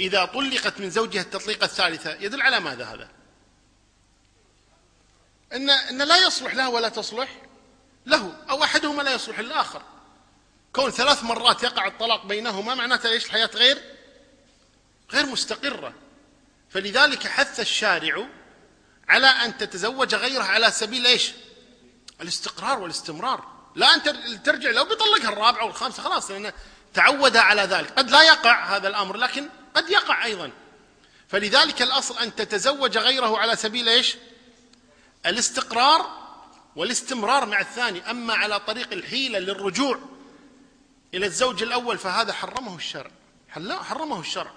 إذا طلقت من زوجها التطليقة الثالثة يدل على ماذا هذا؟ إن, إن لا يصلح لها ولا تصلح. له أو أحدهما لا يصلح للآخر. كون ثلاث مرات يقع الطلاق بينهما معناته إيش؟ الحياة غير غير مستقرة. فلذلك حث الشارع على أن تتزوج غيرها على سبيل إيش؟ الاستقرار والاستمرار. لا أن ترجع لو بيطلقها الرابعة والخامسة خلاص لأنه تعود على ذلك. قد لا يقع هذا الأمر لكن قد يقع أيضا. فلذلك الأصل أن تتزوج غيره على سبيل إيش؟ الاستقرار والاستمرار مع الثاني أما على طريق الحيلة للرجوع إلى الزوج الأول فهذا حرمه الشرع. حرمه الشرع.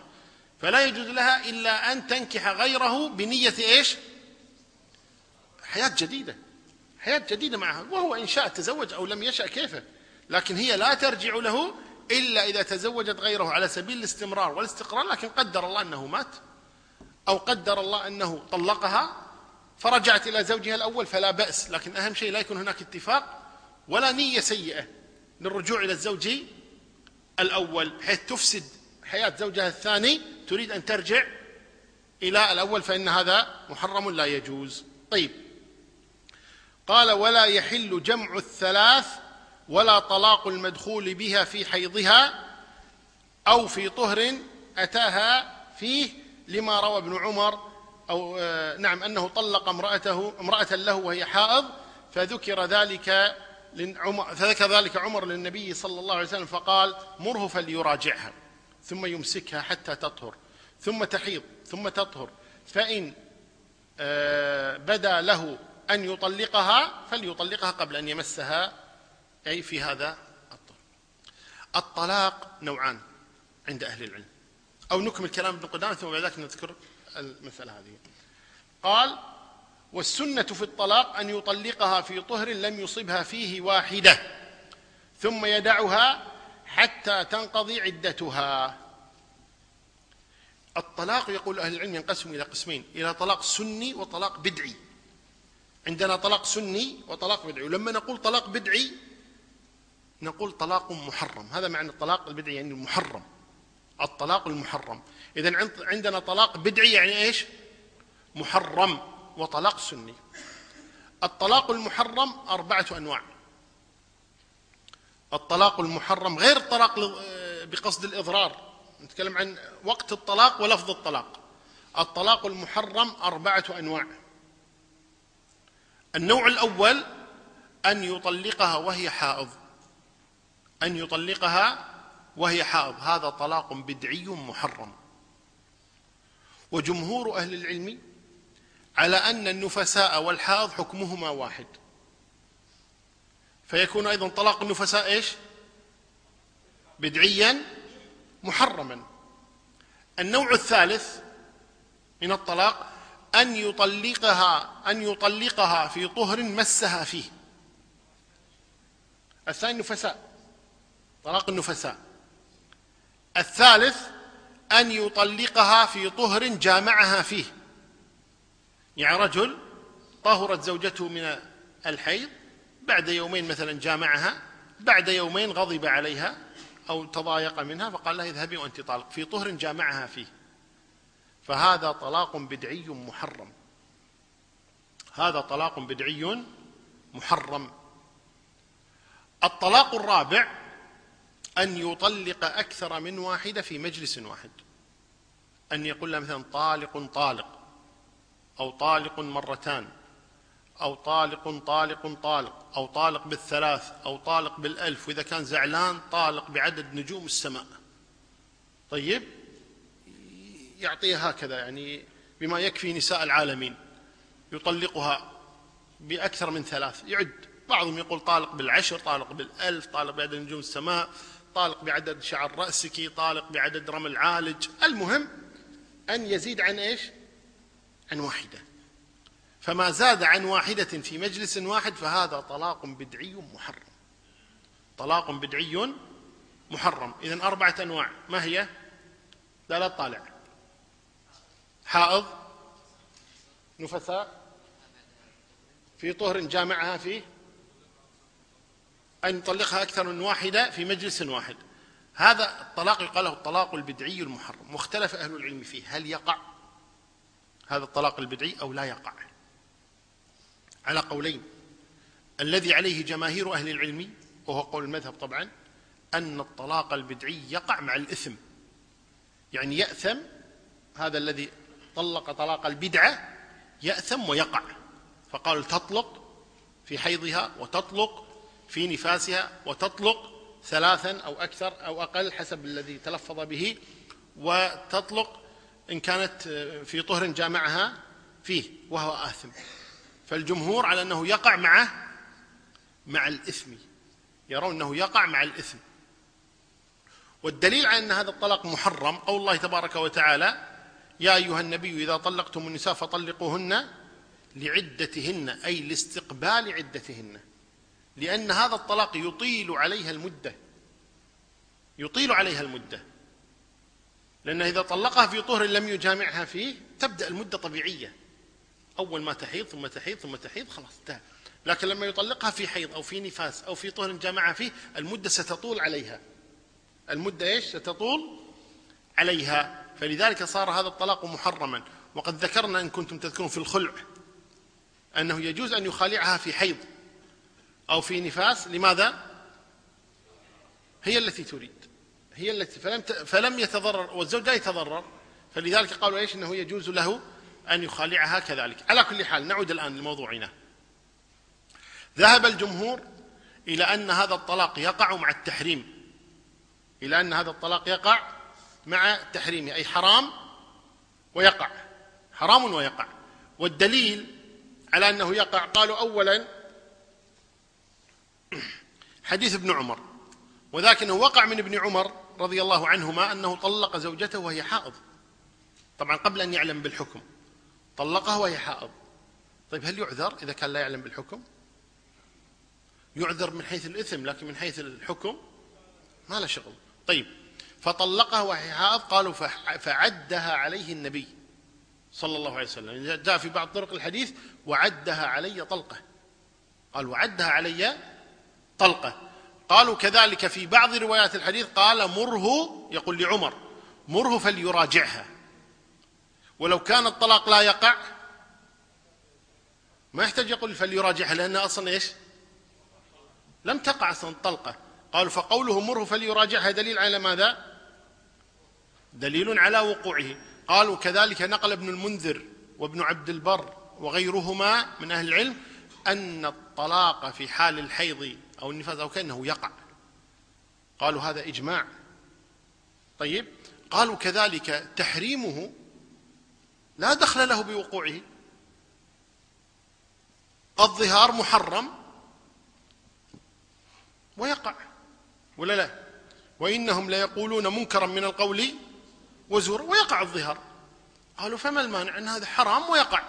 فلا يجوز لها إلا أن تنكح غيره بنية إيش؟ حياة جديدة. حياة جديدة معها. وهو إن شاء تزوج أو لم يشأ كيفه لكن هي لا ترجع له إلا إذا تزوجت غيره على سبيل الاستمرار والاستقرار لكن قدر الله أنه مات أو قدر الله أنه طلقها فرجعت إلى زوجها الأول فلا بأس لكن أهم شيء لا يكون هناك اتفاق ولا نية سيئة للرجوع إلى الزوج الأول بحيث تفسد حياة زوجها الثاني تريد أن ترجع إلى الأول فإن هذا محرم لا يجوز. طيب. قال ولا يحل جمع الثلاث ولا طلاق المدخول بها في حيضها أو في طهر أتاها فيه لما روى ابن عمر أو آه، نعم أنه طلق امرأته امرأة له وهي حائض فذكر ذلك فذكر ذلك عمر للنبي صلى الله عليه وسلم فقال مره فليراجعها ثم يمسكها حتى تطهر ثم تحيض ثم تطهر فإن آه، بدا له أن يطلقها فليطلقها قبل أن يمسها أي في هذا الطهر الطلاق نوعان عند أهل العلم. أو نكمل كلام ابن قدامة ثم بعد ذلك نذكر المسألة هذه. قال والسنة في الطلاق أن يطلقها في طهر لم يصبها فيه واحدة ثم يدعها حتى تنقضي عدتها. الطلاق يقول أهل العلم ينقسم إلى قسمين إلى طلاق سني وطلاق بدعي. عندنا طلاق سني وطلاق بدعي. ولما نقول طلاق بدعي نقول طلاق محرم. هذا معنى الطلاق البدعي يعني المحرم الطلاق المحرم. إذا عندنا طلاق بدعي يعني إيش؟ محرم وطلاق سني. الطلاق المحرم أربعة أنواع. الطلاق المحرم غير الطلاق بقصد الإضرار. نتكلم عن وقت الطلاق ولفظ الطلاق. الطلاق المحرم أربعة أنواع. النوع الأول أن يطلقها وهي حائض. أن يطلقها وهي حائض. هذا طلاق بدعي محرم. وجمهور أهل العلم على أن النفساء والحائض حكمهما واحد. فيكون أيضا طلاق النفساء إيش؟ بدعيا محرما. النوع الثالث من الطلاق أن يطلقها أن يطلقها في طهر مسها فيه. الثاني النفساء طلاق النفساء. الثالث أن يطلقها في طهر جامعها فيه. يعني رجل طهرت زوجته من الحيض بعد يومين مثلا جامعها بعد يومين غضب عليها أو تضايق منها فقال لها اذهبي وأنت طالق في طهر جامعها فيه. فهذا طلاق بدعي محرم. هذا طلاق بدعي محرم. الطلاق الرابع أن يطلق أكثر من واحدة في مجلس واحد. أن يقول لها مثلا طالق طالق أو طالق مرتان أو طالق طالق طالق أو طالق بالثلاث أو طالق بالألف وإذا كان زعلان طالق بعدد نجوم السماء. طيب؟ يعطيها هكذا يعني بما يكفي نساء العالمين. يطلقها بأكثر من ثلاث يعد. بعضهم يقول طالق بالعشر طالق بالألف طالق بعدد نجوم السماء. طالق بعدد شعر رأسك طالق بعدد رمل عالج. المهم أن يزيد عن إيش؟ عن واحدة. فما زاد عن واحدة في مجلس واحد فهذا طلاق بدعي محرم. طلاق بدعي محرم. إذن أربعة أنواع. ما هي؟ لا لا تطالع. حائض نفثاء في طهر جامعها فيه أن يطلقها أكثر من واحدة في مجلس واحد. هذا الطلاق يقال له الطلاق البدعي المحرم. واختلف أهل العلم فيه. هل يقع هذا الطلاق البدعي أو لا يقع؟ على قولين. الذي عليه جماهير أهل العلم وهو قول المذهب طبعا أن الطلاق البدعي يقع مع الإثم. يعني يأثم هذا الذي طلق طلاق البدعة يأثم ويقع. فقال تطلق في حيضها وتطلق في نفاسها وتطلق ثلاثا أو أكثر أو أقل حسب الذي تلفظ به وتطلق إن كانت في طهر جامعها فيه وهو آثم. فالجمهور على أنه يقع معه مع الإثم. يرون أنه يقع مع الإثم. والدليل على أن هذا الطلاق محرم قول الله تبارك وتعالى يا أيها النبي إذا طلقتم النساء فطلقوهن لعدتهن أي لاستقبال عدتهن. لأن هذا الطلاق يطيل عليها المدة. يطيل عليها المدة. لأنه إذا طلقها في طهر لم يجامعها فيه تبدأ المدة طبيعية. أول ما تحيض ثم تحيض ثم تحيض خلاص انتهى. لكن لما يطلقها في حيض أو في نفاس أو في طهر جامعها فيه المدة ستطول عليها. المدة إيش؟ ستطول عليها. فلذلك صار هذا الطلاق محرما. وقد ذكرنا إن كنتم تذكرون في الخلع أنه يجوز أن يخالعها في حيض. أو في نفاس لماذا؟ هي التي تريد. هي التي فلم فلم يتضرر والزوج لا يتضرر. فلذلك قالوا إيش؟ إنه يجوز له أن يخالعها كذلك. على كل حال نعود الآن لموضوعنا. ذهب الجمهور إلى أن هذا الطلاق يقع مع التحريم. إلى أن هذا الطلاق يقع مع تحريمه أي حرام ويقع. حرام ويقع. والدليل على أنه يقع قالوا اولا حديث ابن عمر. وذاك إنه وقع من ابن عمر رضي الله عنهما أنه طلق زوجته وهي حائض. طبعا قبل أن يعلم بالحكم. طلقها وهي حائض. طيب هل يعذر إذا كان لا يعلم بالحكم؟ يعذر من حيث الإثم لكن من حيث الحكم ما له شغل. طيب فطلقها وهي حائض قالوا فعدها عليه النبي صلى الله عليه وسلم. جاء في بعض طرق الحديث وعدها علي طلقه. قال وعدها علي طلقة. قالوا كذلك في بعض روايات الحديث قال مره يقول لعمر مره فليراجعها. ولو كان الطلاق لا يقع ما يحتاج يقول فليراجعها لأنها أصلا إيش؟ لم تقع أصلا الطلقة. قالوا فقوله مره فليراجعها دليل على ماذا؟ دليل على وقوعه. قالوا كذلك نقل ابن المنذر وابن عبد البر وغيرهما من أهل العلم أن الطلاق في حال الحيض أو النفاس أو كأنه يقع. قالوا هذا إجماع. طيب قالوا كذلك تحريمه لا دخل له بوقوعه. الظهار محرم ويقع ولا لا؟ وإنهم ليقولون منكرا من القول وزورا ويقع الظهار. قالوا فما المانع أن هذا حرام ويقع؟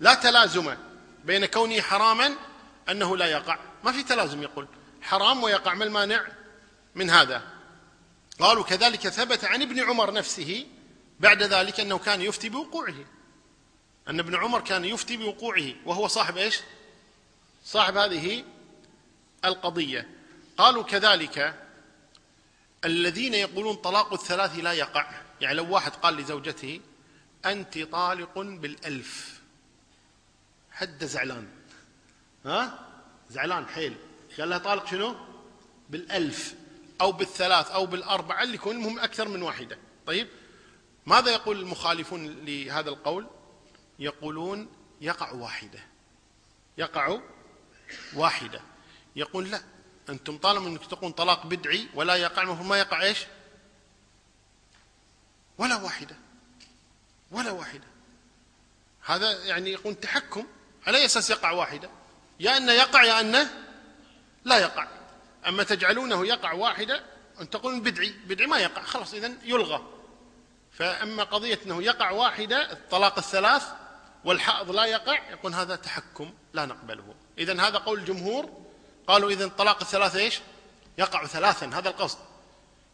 لا تلازم بين كونه حراما أنه لا يقع. ما في تلازم يقول. حرام ويقع ما المانع من هذا. قالوا كذلك ثبت عن ابن عمر نفسه بعد ذلك أنه كان يفتي بوقوعه. أن ابن عمر كان يفتي بوقوعه وهو صاحب إيش؟ صاحب هذه القضية. قالوا كذلك الذين يقولون طلاق الثلاث لا يقع. يعني لو واحد قال لزوجته أنت طالق بالألف. حد زعلان. ها؟ زعلان حيل. قال لها طالق شنو؟ بالألف أو بالثلاث أو بالأربعة اللي يكون المهم أكثر من واحدة. طيب؟ ماذا يقول المخالفون لهذا القول؟ يقولون يقع واحدة. يقع واحدة. يقول لا أنتم طالما أنك تقول طلاق بدعي ولا يقع المفروض ما يقع إيش؟ ولا واحدة. ولا واحدة. هذا يعني يقول تحكم. على أي أساس يقع واحدة؟ يا أنه يقع يا أنه لا يقع. أما تجعلونه يقع واحدة أن تقول بدعي بدعي ما يقع خلاص إذن يلغى. فأما قضية أنه يقع واحدة الطلاق الثلاث والحائض لا يقع يقول هذا تحكم لا نقبله. إذا هذا قول الجمهور. قالوا إذا الطلاق الثلاثة إيش؟ يقع ثلاثا هذا القصد.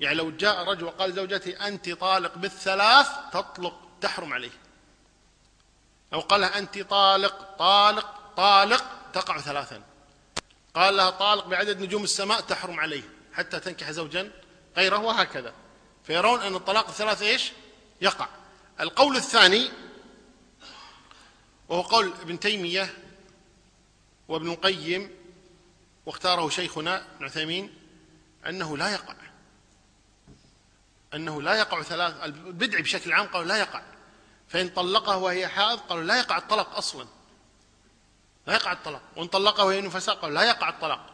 يعني لو جاء رجل وقال زوجتي أنت طالق بالثلاث تطلق تحرم عليه. أو قال أنت طالق طالق طالق تقع ثلاثا. قال لها طالق بعدد نجوم السماء تحرم عليه حتى تنكح زوجا غيره وهكذا. فيرون أن الطلاق الثلاثة إيش؟ يقع. القول الثاني وهو قول ابن تيمية وابن القيم واختاره شيخنا ابن عثيمين أنه لا يقع. أنه لا يقع ثلاث البدع بشكل عام قالوا لا يقع. فإن طلقها وهي حائض قالوا لا يقع الطلاق أصلا. لا يقع الطلاق. وإن طلقها وهي نفساء قالوا لا يقع الطلاق.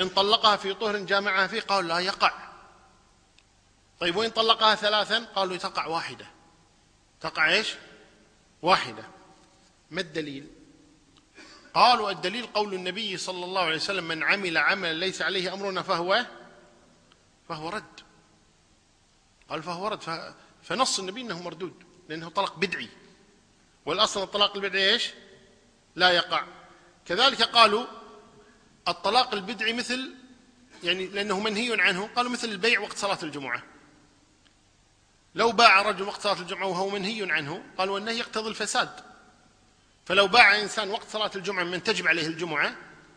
إن طلقها في طهر جامعها فيه قالوا لا يقع. طيب وإن طلقها ثلاثا قالوا تقع واحدة. تقع إيش؟ واحدة. ما الدليل؟ قالوا الدليل قول النبي صلى الله عليه وسلم من عمل عملا ليس عليه أمرنا فهو فهو رد. قال فهو رد. فنص النبي أنه مردود لأنه طلاق بدعي. والأصل الطلاق البدعي إيش؟ لا يقع. كذلك قالوا الطلاق البدعي مثل يعني لأنه منهي عنه قالوا مثل البيع وقت صلاة الجمعة. لو باع رجل وقت صلاة الجمعة وهو منهي عنه قالوا أنه يقتضي الفساد. فلو باع إنسان وقت صلاة الجمعة من تجب عليه الجمعة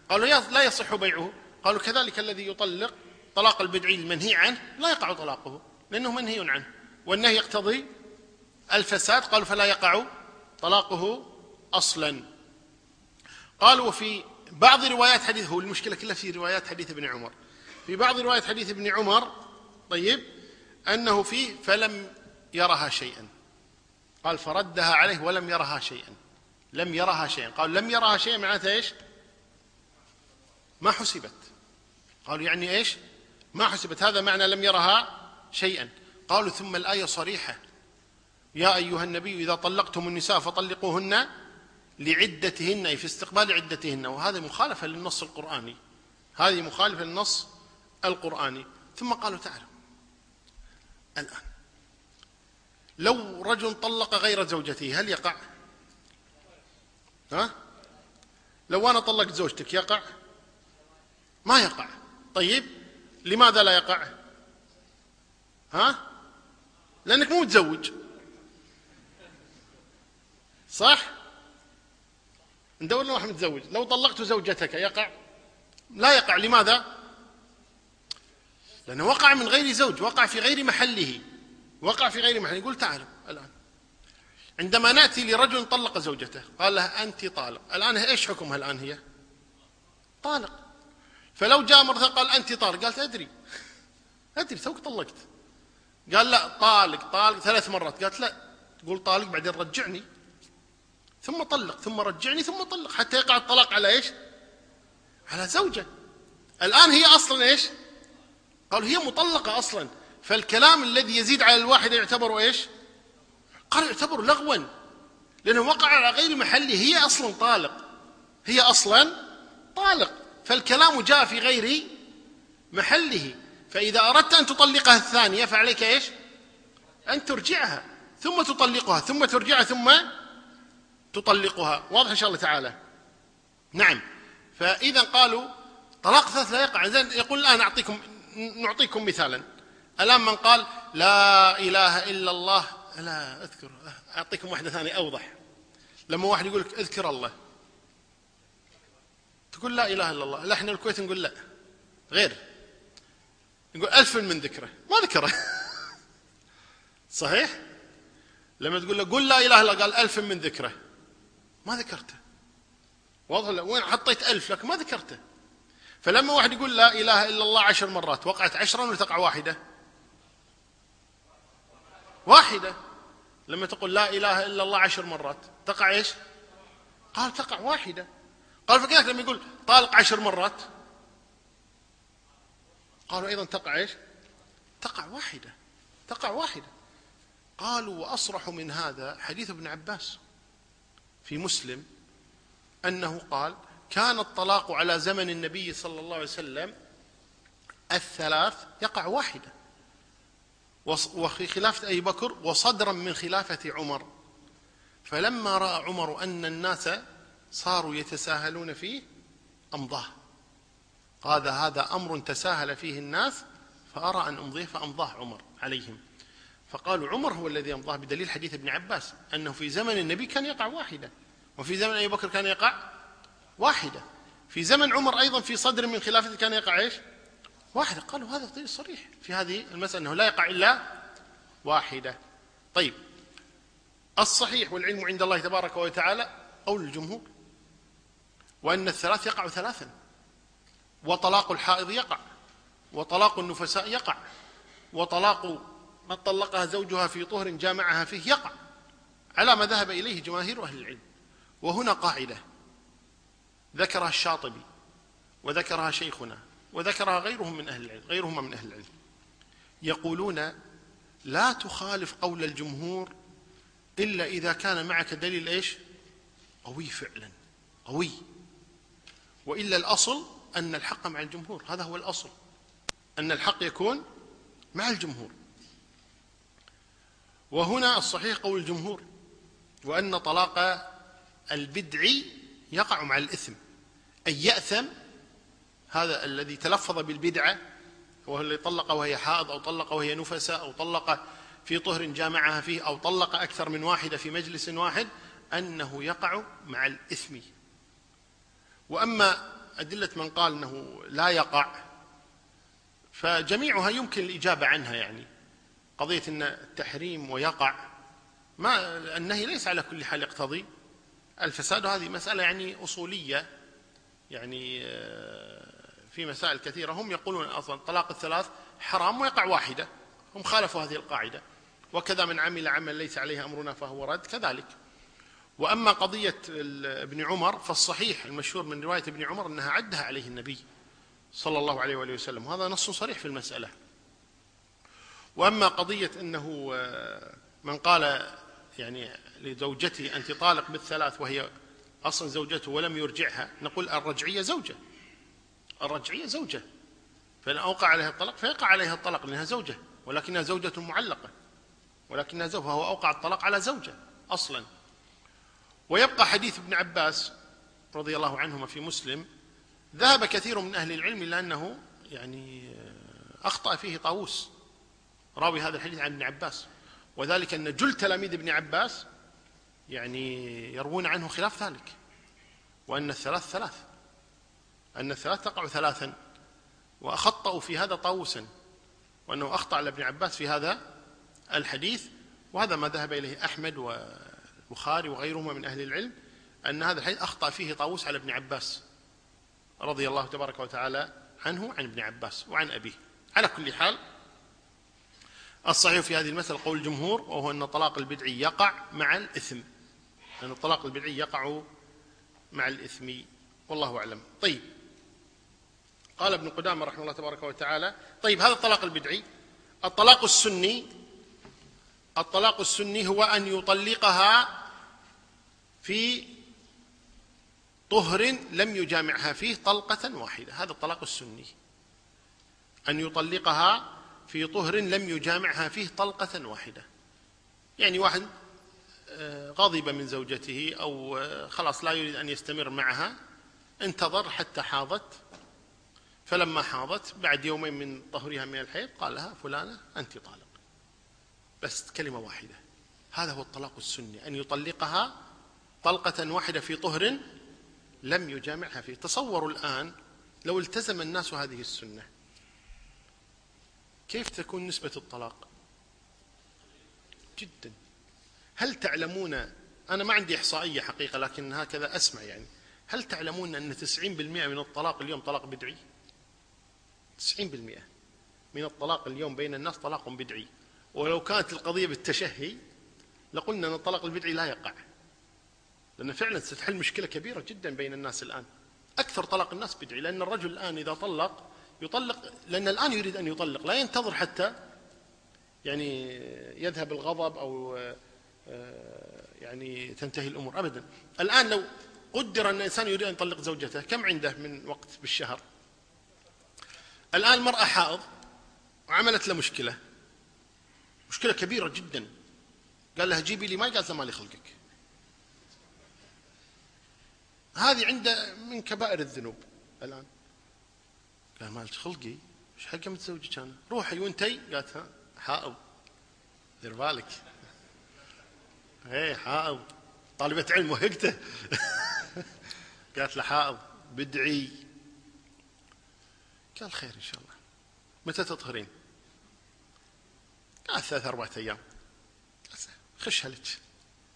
قالوا لا يصح بيعه. قالوا كذلك الذي يطلق طلاق البدعي المنهي عنه لا يقع طلاقه لأنه منهي عنه. والنهي يقتضي الفساد قالوا فلا يقع طلاقه أصلا. قالوا في بعض روايات حديث هو المشكلة كلها في روايات حديث ابن عمر. في بعض روايات حديث ابن عمر طيب أنه فيه فلم يرها شيئا. قال فردها عليه ولم يرها شيئا. لم يرها شيئا. قال لم يرها شيئا معناته إيش؟ ما حسبت. قالوا يعني إيش؟ ما حسبت. هذا معنى لم يرها شيئا. قالوا ثم الآية صريحة. يا أيها النبي إذا طلقتم النساء فطلقوهن لعدتهن أي في استقبال عدتهن وهذا مخالفة للنص القرآني. هذه مخالفة للنص القرآني. ثم قالوا تعالوا الآن لو رجل طلق غير زوجته هل يقع؟ ها؟ لو أنا طلقت زوجتك يقع؟ ما يقع. طيب لماذا لا يقع؟ ها؟ لأنك مو متزوج. صح؟ ندور له واحد متزوج لو طلقت زوجتك يقع؟ لا يقع. لماذا؟ لأنه وقع من غير زوج وقع في غير محله. وقع في غير محله. يقول تعالوا الآن. عندما نأتي لرجل طلق زوجته قال لها أنت طالق. الآن إيش حكمها الآن هي؟ طالق. فلو جاء مرة قال أنت طالق قالت أدري. أدري توك طلقت. قال لا طالق طالق ثلاث مرات. قالت لا تقول طالق بعدين رجعني. ثم طلق ثم رجعني ثم طلق. حتى يقع الطلاق على إيش؟ على زوجة. الآن هي أصلا إيش؟ قالوا هي مطلقة أصلا. فالكلام الذي يزيد على الواحدة يعتبر إيش؟ قال يعتبر لغوا. لأنه وقع على غير محله. هي أصلا طالق. هي أصلا طالق. فالكلام جاء في غير محله. فإذا أردت أن تطلقها الثانية فعليك إيش؟ أن ترجعها. ثم تطلقها ثم ترجعها ثم تطلقها. واضح إن شاء الله تعالى. نعم. فإذا قالوا طلاق ثلاث لا يقع. زين يقول الآن أعطيكم نعطيكم مثالا. الآن من قال لا إله إلا الله لا أذكر أعطيكم واحدة ثانية أوضح. لما واحد يقول لك أذكر الله. تقول لا إله إلا الله. لا إحنا الكويت نقول لا. غير. نقول ألف من ذكره. ما ذكره. صحيح؟ لما تقول له قل لا إله إلا الله قال ألف من ذكره. ما ذكرته. واضح وين حطيت ألف لكن ما ذكرته. فلما واحد يقول لا إله إلا الله عشر مرات وقعت عشرا ولا تقع واحدة؟ واحدة. لما تقول لا إله إلا الله عشر مرات تقع إيش؟ قال تقع واحدة. قال فكذلك لما يقول طالق عشر مرات قالوا أيضا تقع إيش؟ تقع واحدة. تقع واحدة. قالوا وأصرح من هذا حديث ابن عباس. في مسلم أنه قال كان الطلاق على زمن النبي صلى الله عليه وسلم الثلاث يقع واحدة. وفي خلافة أبي بكر وصدرا من خلافة عمر. فلما رأى عمر أن الناس صاروا يتساهلون فيه أمضاه. قال هذا أمر تساهل فيه الناس فأرى أن أمضيه فأمضاه عمر عليهم. فقالوا عمر هو الذي امضاه بدليل حديث ابن عباس أنه في زمن النبي كان يقع واحدة وفي زمن أبي بكر كان يقع واحدة في زمن عمر أيضا في صدر من خلافته كان يقع إيش؟ واحدة قالوا هذا دليل صريح في هذه المسألة أنه لا يقع إلا واحدة طيب الصحيح والعلم عند الله تبارك وتعالى قول الجمهور وأن الثلاث يقع ثلاثا وطلاق الحائض يقع وطلاق النفساء يقع وطلاق من طلقها زوجها في طهر جامعها فيه يقع على ما ذهب إليه جماهير أهل العلم. وهنا قاعدة. ذكرها الشاطبي وذكرها شيخنا وذكرها غيرهم من أهل العلم غيرهما من أهل العلم. يقولون لا تخالف قول الجمهور إلا إذا كان معك دليل إيش؟ قوي فعلا قوي. وإلا الأصل أن الحق مع الجمهور هذا هو الأصل أن الحق يكون مع الجمهور. وهنا الصحيح قول الجمهور وأن طلاق البدع يقع مع الإثم أي يأثم هذا الذي تلفظ بالبدعة وهو الذي طلق وهي حائض أو طلق وهي نفساء أو طلق في طهر جامعها فيه أو طلق أكثر من واحدة في مجلس واحد أنه يقع مع الإثم. وأما أدلة من قال أنه لا يقع فجميعها يمكن الإجابة عنها يعني. قضية أن التحريم ويقع ما النهي ليس على كل حال يقتضي الفساد هذه مسألة يعني أصولية يعني آه، في مسائل كثيرة. هم يقولون أصلا طلاق الثلاث حرام ويقع واحدة هم خالفوا هذه القاعدة. وكذا من عمل عمل ليس عليه أمرنا فهو رد كذلك. وأما قضية ابن عمر فالصحيح المشهور من رواية ابن عمر أنها عدها عليه النبي صلى الله عليه وآله وسلم. وهذا نص صريح في المسألة. وأما قضية أنه آه، من قال يعني لزوجته انت طالق بالثلاث وهي أصلا زوجته ولم يرجعها نقول الرجعية زوجة. الرجعية زوجة. فإن أوقع عليها الطلاق فيقع عليها الطلاق لأنها زوجة ولكنها زوجة معلقة. ولكنها زوجة فهو أوقع الطلاق على زوجة أصلا. ويبقى حديث ابن عباس رضي الله عنهما في مسلم ذهب كثير من أهل العلم إلى أنه يعني آه، أخطأ فيه طاووس. راوي هذا الحديث عن ابن عباس. وذلك أن جل تلاميذ ابن عباس يعني يروون عنه خلاف ذلك. وأن الثلاث ثلاث. أن الثلاث تقع ثلاثا. وأخطأوا في هذا طاووسا. وأنه أخطأ على ابن عباس في هذا الحديث. وهذا ما ذهب إليه أحمد والبخاري وغيرهما من أهل العلم. أن هذا الحديث أخطأ فيه طاووس على ابن عباس. رضي الله تبارك وتعالى عنه عن ابن عباس وعن أبيه. على كل حال الصحيح في هذه المسألة قول الجمهور وهو أن طلاق البدعي يقع مع الإثم. أن الطلاق البدعي يقع مع الإثم. والله أعلم. طيب. قال ابن قدامة رحمه الله تبارك وتعالى طيب هذا الطلاق البدعي. الطلاق السني الطلاق السني هو أن يطلقها في طهر لم يجامعها فيه طلقة واحدة. هذا الطلاق السني. أن يطلقها في طهر لم يجامعها فيه طلقة واحدة. يعني واحد آه، غضب من زوجته أو آه، خلاص لا يريد أن يستمر معها انتظر حتى حاضت. فلما حاضت بعد يومين من طهرها من الحيض قال لها فلانة أنت طالق. بس كلمة واحدة. هذا هو الطلاق السني أن يطلقها طلقة واحدة في طهر لم يجامعها فيه. تصوروا الآن لو التزم الناس هذه السنة. كيف تكون نسبة الطلاق؟ جدا. هل تعلمون أنا ما عندي إحصائية حقيقة لكن هكذا أسمع يعني. هل تعلمون أن 90% من الطلاق اليوم طلاق بدعي؟ 90% من الطلاق اليوم بين الناس طلاق بدعي. ولو كانت القضية بالتشهي لقلنا أن الطلاق البدعي لا يقع. لأن فعلا ستحل مشكلة كبيرة جدا بين الناس الآن. أكثر طلاق الناس بدعي لأن الرجل الآن إذا طلق يطلق لأن الآن يريد أن يطلق لا ينتظر حتى يعني يذهب الغضب أو آه، يعني تنتهي الأمور أبدا. الآن لو قدر أن الإنسان يريد أن يطلق زوجته كم عنده من وقت بالشهر؟ الآن المرأة حائض وعملت له مشكلة مشكلة كبيرة جدا. قال لها جيبي لي ماء قالت له مالي خلقك. هذه عنده من كبائر الذنوب الآن. قال مالك خلقي إيش حق متزوجك أنا روحي وإنتي؟ قالت ها حائض دير بالك إيه حائض طالبة علم وهقته قالت له حائض بدعي. قال خير إن شاء الله. متى تطهرين؟ قال ثلاث أربعة أيام. خشها لك.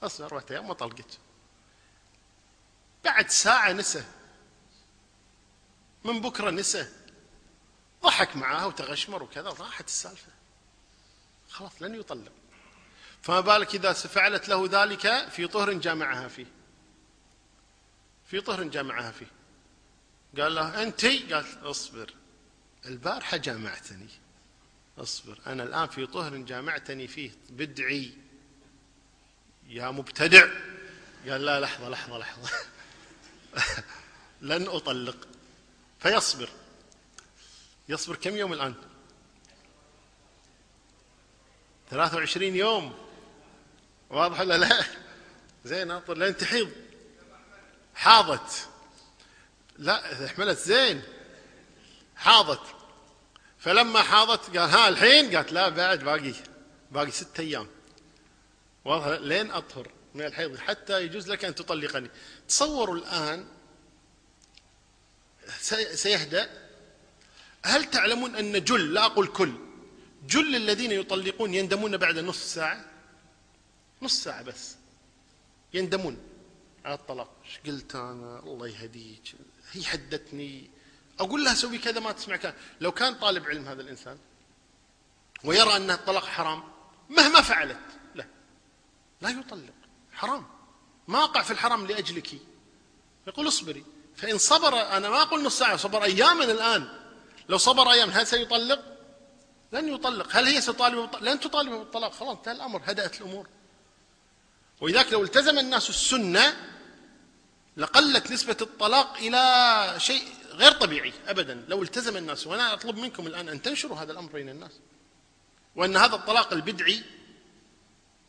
اصبر أربعة أيام ما طلقت. بعد ساعة نسى. من بكرة نسى. ضحك معها وتغشمر وكذا راحت السالفة. خلاص لن يطلق. فما بالك إذا فعلت له ذلك في طهر جامعها فيه؟ في طهر جامعها فيه. قال له أنت؟ قالت اصبر. البارحة جامعتني. اصبر أنا الآن في طهر جامعتني فيه. بدعي. يا مبتدع. قال لا لحظة لحظة لحظة. لن أطلق. فيصبر. يصبر كم يوم الآن؟ 23 يوم. واضح ولا لا؟ زين ناطر لين تحيض. حاضت. لا حملت زين. حاضت. فلما حاضت قال ها الحين؟ قالت لا بعد باقي باقي ستة أيام. واضح لين أطهر من الحيض. حتى يجوز لك أن تطلقني. تصوروا الآن سيهدأ. هل تعلمون أن جل لا أقول كل جل الذين يطلقون يندمون بعد نصف ساعة؟ نص ساعة بس. يندمون. على الطلاق. إيش قلت أنا؟ الله يهديك. هي حدتني. أقول لها سوي كذا ما تسمع كذا. لو كان طالب علم هذا الإنسان ويرى أن الطلاق حرام مهما فعلت لا. لا يطلق. حرام. ما أقع في الحرام لأجلك. يقول اصبري. فإن صبر أنا ما أقول نص ساعة صبر أياما الآن. لو صبر أيام هل سيطلق؟ لن يطلق. هل هي ستطالب لن تطالب بالطلاق. خلاص انتهى الأمر هدأت الأمور. ولذلك لو التزم الناس السنة لقلت نسبة الطلاق إلى شيء غير طبيعي أبدا. لو التزم الناس وأنا أطلب منكم الآن أن تنشروا هذا الأمر بين الناس. وأن هذا الطلاق البدعي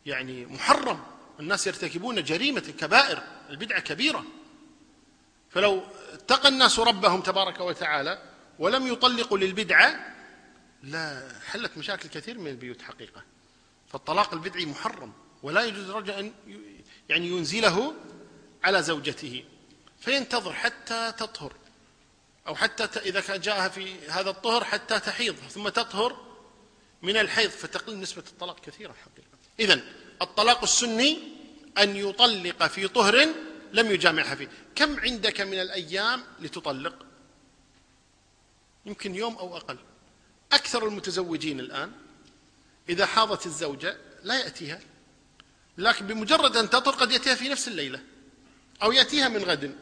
يعني محرم. الناس يرتكبون جريمة كبائر. البدعة كبيرة. فلو اتقى الناس ربهم تبارك وتعالى ولم يطلقوا للبدعة لا حلت مشاكل كثير من البيوت حقيقة. فالطلاق البدعي محرم ولا يجوز رجل أن يعني ينزله على زوجته. فينتظر حتى تطهر أو حتى إذا جاءها في هذا الطهر حتى تحيض ثم تطهر من الحيض. فتقل نسبة الطلاق كثيرا حقيقة. إذا الطلاق السني أن يطلق في طهر لم يجامعها فيه. كم عندك من الأيام لتطلق؟ يمكن يوم أو أقل. أكثر المتزوجين الآن إذا حاضت الزوجة لا يأتيها. لكن بمجرد أن تطر قد يأتيها في نفس الليلة أو يأتيها من غد.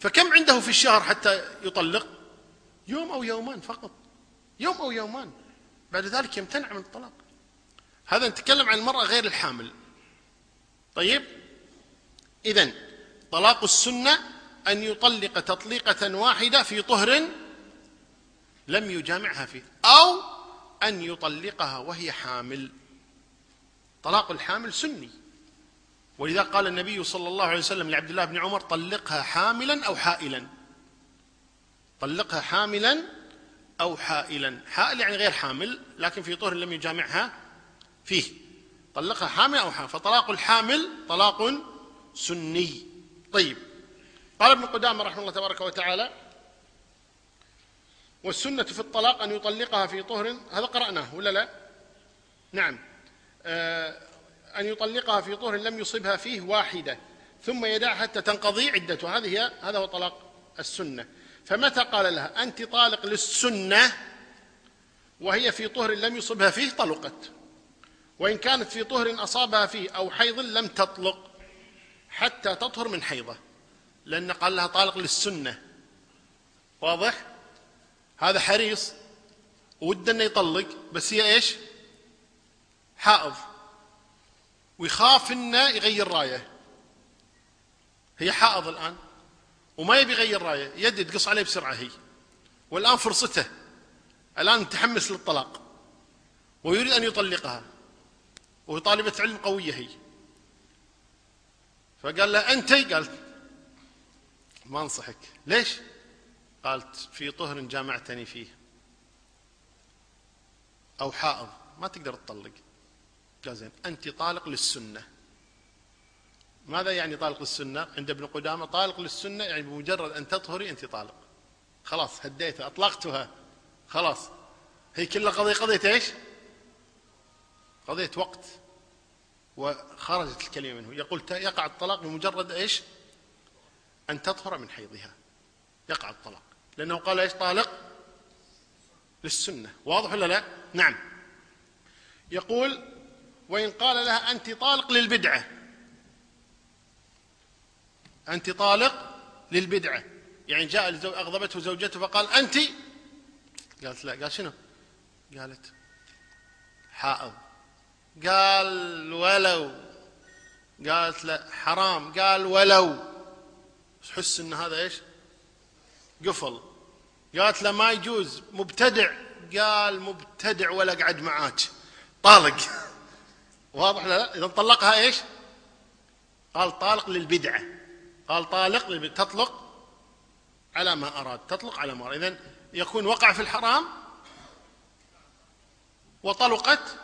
فكم عنده في الشهر حتى يطلق؟ يوم أو يومان فقط. يوم أو يومان. بعد ذلك يمتنع من الطلاق. هذا نتكلم عن المرأة غير الحامل. طيب؟ إذا طلاق السنة أن يطلق تطليقة واحدة في طهر لم يجامعها فيه. أو أن يطلقها وهي حامل. طلاق الحامل سني. ولذا قال النبي صلى الله عليه وسلم لعبد الله بن عمر طلقها حاملا أو حائلا. طلقها حاملا أو حائلا. حائل يعني غير حامل لكن في طهر لم يجامعها فيه. طلقها حامل أو حامل. فطلاق الحامل طلاق سني. طيب. قال ابن قدامة رحمه الله تبارك وتعالى والسنة في الطلاق أن يطلقها في طهر هذا قرأناه ولا لا؟ نعم. آه أن يطلقها في طهر لم يصبها فيه واحدة ثم يدعها حتى تنقضي عدته هذه هذا هو طلاق السنة. فمتى قال لها؟ أنت طالق للسنة وهي في طهر لم يصبها فيه طلقت. وإن كانت في طهر أصابها فيه أو حيض لم تطلق حتى تطهر من حيضة لأن قال لها طالق للسنة. واضح؟ هذا حريص. ود إنه يطلق بس هي إيش؟ حائض. ويخاف إنه يغير رايه. هي حائض الآن وما يبي يغير رايه. يدي تقص عليه بسرعة هي. والآن فرصته. الآن متحمس للطلاق. ويريد أن يطلقها. وهي طالبة علم قوية هي. فقال لها انت قالت ما أنصحك. ليش؟ قالت في طهر جامعتني فيه. أو حائض ما تقدر تطلق. قال زين أنت طالق للسنة. ماذا يعني طالق للسنة؟ عند ابن قدامة طالق للسنة يعني بمجرد أن تطهري أنت طالق. خلاص هديتها أطلقتها. خلاص. هي كلها قضية قضية إيش؟ قضية وقت. وخرجت الكلمة منه. يقول يقع الطلاق بمجرد إيش؟ أن تطهر من حيضها. يقع الطلاق. لأنه قال إيش طالق؟ للسنة. واضح ولا لا؟ نعم. يقول وإن قال لها أنت طالق للبدعة. أنت طالق للبدعة. يعني جاء أغضبته زوجته فقال أنت؟ قالت لا. قال شنو؟ قالت حائض. قال ولو. قالت لا. حرام. قال ولو. حس إن هذا إيش؟ قفل. قالت له ما يجوز مبتدع. قال مبتدع ولا قعد معاك. طالق. واضح لا إذا طلقها إيش؟ قال طالق للبدعة. قال طالق للبدعة. تطلق على ما أراد. تطلق على ما أراد. اذا يكون وقع في الحرام وطلقت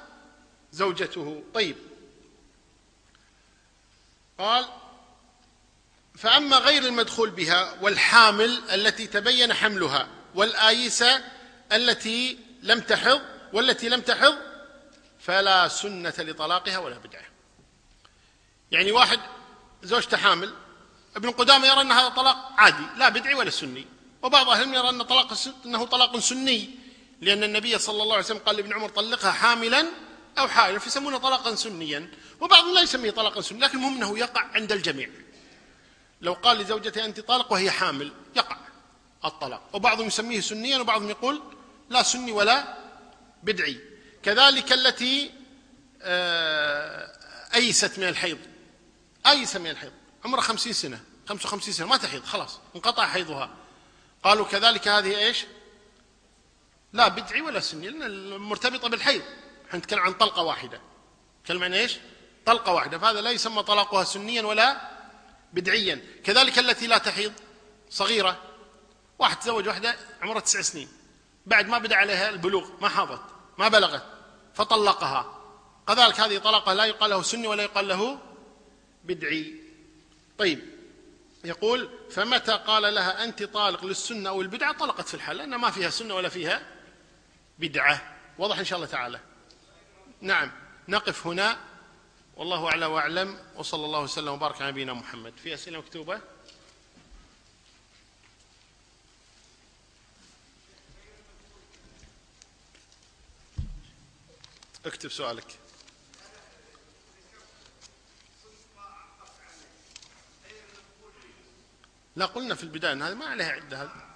زوجته. طيب. قال فأما غير المدخول بها والحامل التي تبين حملها والآيسة التي لم تحض والتي لم تحض فلا سنة لطلاقها ولا بدعة. يعني واحد زوجته حامل ابن قدامة يرى أن هذا طلاق عادي لا بدعي ولا سني. وبعض أهل يرى أن طلاق أنه طلاق سني لأن النبي صلى الله عليه وسلم قال لابن عمر طلقها حاملا أو حائلا فيسمونه طلاقا سنيا. وبعضهم لا يسميه طلاقا سنيا لكن المهم أنه يقع عند الجميع. لو قال لزوجته أنت طالق وهي حامل يقع الطلاق. وبعضهم يسميه سنيا وبعضهم يقول لا سني ولا بدعي. كذلك التي آه، أيست من الحيض. أيس من الحيض. عمرها خمسين سنة. خمسة وخمسين سنة. ما تحيض. خلاص. انقطع حيضها. قالوا كذلك هذه إيش؟ لا بدعي ولا سني لأن مرتبطة بالحيض. إحنا نتكلم عن طلقة واحدة. نتكلم عن إيش؟ طلقة واحدة. فهذا لا يسمى طلاقها سنيا ولا بدعيا. كذلك التي لا تحيض صغيرة. واحد تزوج واحدة عمرها تسع سنين. بعد ما بدأ عليها البلوغ ما حاضت ما بلغت فطلقها. كذلك هذه طلاقة لا يقال له سني ولا يقال له بدعي. طيب يقول فمتى قال لها أنت طالق للسنة أو البدعة؟ طلقت في الحال لأن ما فيها سنة ولا فيها بدعة. واضح إن شاء الله تعالى. نعم نقف هنا. والله أعلى وأعلم وصلى الله وسلم وبارك على نبينا محمد. في أسئلة مكتوبة؟ اكتب سؤالك. لا قلنا في البداية أن هذه ما عليها عدة هذه.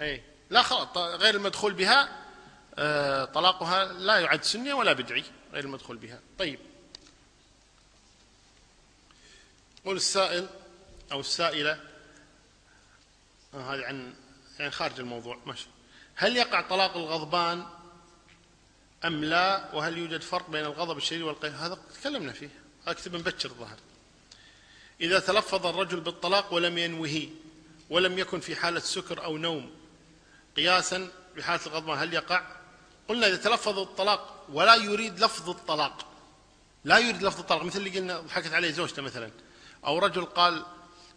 أي لا خلاص غير المدخول بها آه، طلاقها لا يعد سنية ولا بدعي غير المدخول بها. طيب. قول السائل أو السائلة آه هذه عن يعني خارج الموضوع ماشي. هل يقع طلاق الغضبان أم لا؟ وهل يوجد فرق بين الغضب الشديد والقهر هذا تكلمنا فيه. أكتب مبكر الظهر إذا تلفظ الرجل بالطلاق ولم ينوه ولم يكن في حالة سكر أو نوم قياسا بحالة الغضبان هل يقع؟ قلنا إذا تلفظ الطلاق ولا يريد لفظ الطلاق لا يريد لفظ الطلاق مثل اللي قلنا ضحكت عليه زوجته مثلا. أو رجل قال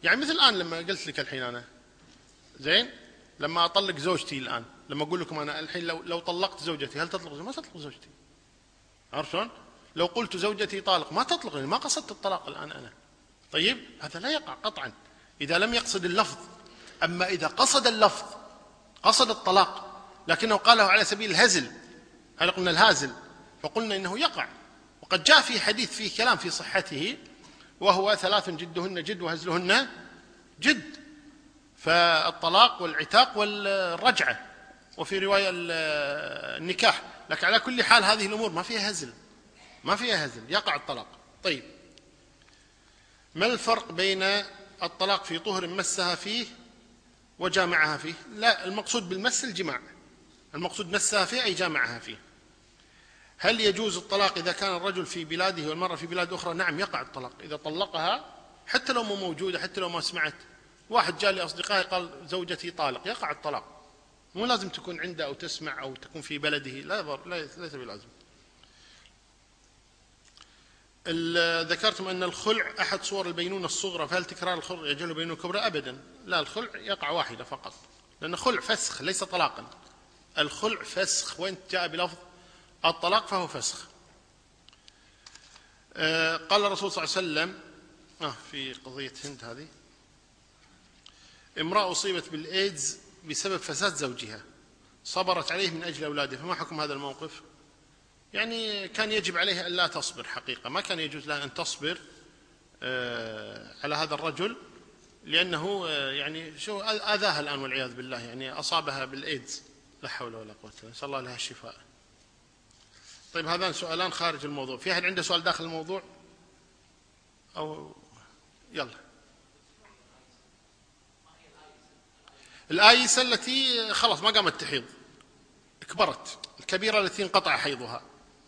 يعني مثل الآن لما قلت لك الحين أنا. زين؟ لما أطلق زوجتي الآن لما أقول لكم أنا الحين لو, لو طلقت زوجتي هل تطلق زوجتي؟ ما تطلق زوجتي. عرفت شلون؟ لو قلت زوجتي طالق ما تطلق ما قصدت الطلاق الآن أنا. طيب؟ هذا لا يقع قطعا. إذا لم يقصد اللفظ أما إذا قصد اللفظ قصد الطلاق لكنه قاله على سبيل الهزل هل قلنا الهازل؟ فقلنا إنه يقع. وقد جاء في حديث فيه كلام في صحته وهو ثلاث جدهن جد وهزلهن جد. فالطلاق والعتاق والرجعة. وفي رواية النكاح. لكن على كل حال هذه الأمور ما فيها هزل. ما فيها هزل. يقع الطلاق. طيب. ما الفرق بين الطلاق في طهر مسها فيه وجامعها فيه؟ لا المقصود بالمس الجماع. المقصود مسها فيه أي جامعها فيه. هل يجوز الطلاق إذا كان الرجل في بلاده والمرأة في بلاد أخرى؟ نعم يقع الطلاق. إذا طلقها حتى لو مو موجودة حتى لو ما سمعت. واحد جاء لأصدقائي قال زوجتي طالق. يقع الطلاق. مو لازم تكون عنده أو تسمع أو تكون في بلده. لا ليس بلازم. ذكرتم أن الخلع أحد صور البينونة الصغرى فهل تكرار الخلع يجعل البينونة الكبرى أبدا. لا الخلع يقع واحدة فقط. لأن خلع فسخ ليس طلاقا. الخلع فسخ. وين جاء بلفظ الطلاق فهو فسخ. آه، قال الرسول صلى الله عليه وسلم آه في قضية هند هذه امرأة أصيبت بالإيدز بسبب فساد زوجها صبرت عليه من أجل أولاده فما حكم هذا الموقف؟ يعني كان يجب عليها أن لا تصبر حقيقة ما كان يجوز لها أن تصبر آه، على هذا الرجل لأنه آه، يعني شو آذاها الآن والعياذ بالله يعني أصابها بالإيدز لا حول ولا قوة نسأل الله لها الشفاء. طيب هذان سؤالان خارج الموضوع. في أحد عنده سؤال داخل الموضوع؟ أو يلا. الآيسة التي خلاص ما قامت تحيض كبرت الكبيرة التي انقطع حيضها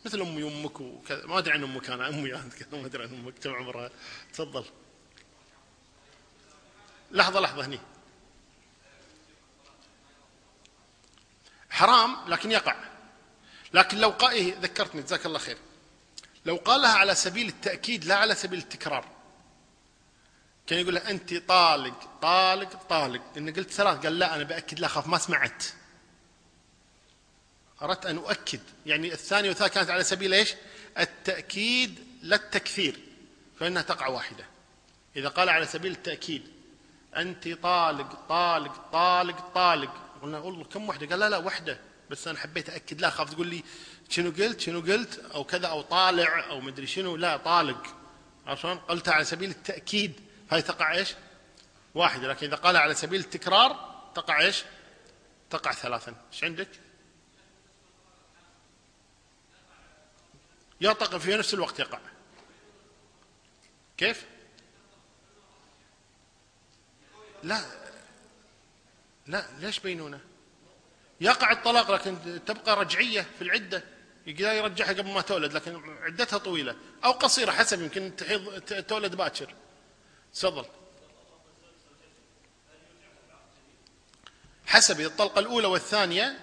مثل أمي وأمك وكذا. ما أدري عن أمك أنا أمي أنت ما أدري عن أمك كم عمرها. تفضل. لحظة لحظة هني. حرام لكن يقع. لكن لو قال إيه ذكرتني جزاك الله خير. لو قالها على سبيل التأكيد لا على سبيل التكرار. كان يقول له أنت طالق طالق طالق. إن قلت ثلاث قال لا أنا بأكد لا أخاف ما سمعت. أردت أن أؤكد. يعني الثانية والثالثة كانت على سبيل إيش؟ التأكيد لا التكثير فإنها تقع واحدة. إذا قال على سبيل التأكيد أنت طالق طالق طالق طالق. قلنا والله كم واحدة؟ قال لا لا واحدة. بس أنا حبيت أكد لا أخاف تقول لي شنو قلت؟ شنو قلت؟ أو كذا أو طالع أو مدري شنو. لا طالق. عشان قلتها على سبيل التأكيد. هاي تقع إيش؟ واحدة لكن إذا قال على سبيل التكرار تقع إيش؟ تقع ثلاثا. إيش عندك؟ يطق في نفس الوقت يقع. كيف؟ لا. لا ليش بينونه يقع الطلاق لكن تبقى رجعية في العدة يقدر يرجعها قبل ما تولد لكن عدتها طويلة أو قصيرة حسب يمكن تحيض تولد باكر. تفضل. حسب الطلقة الأولى والثانية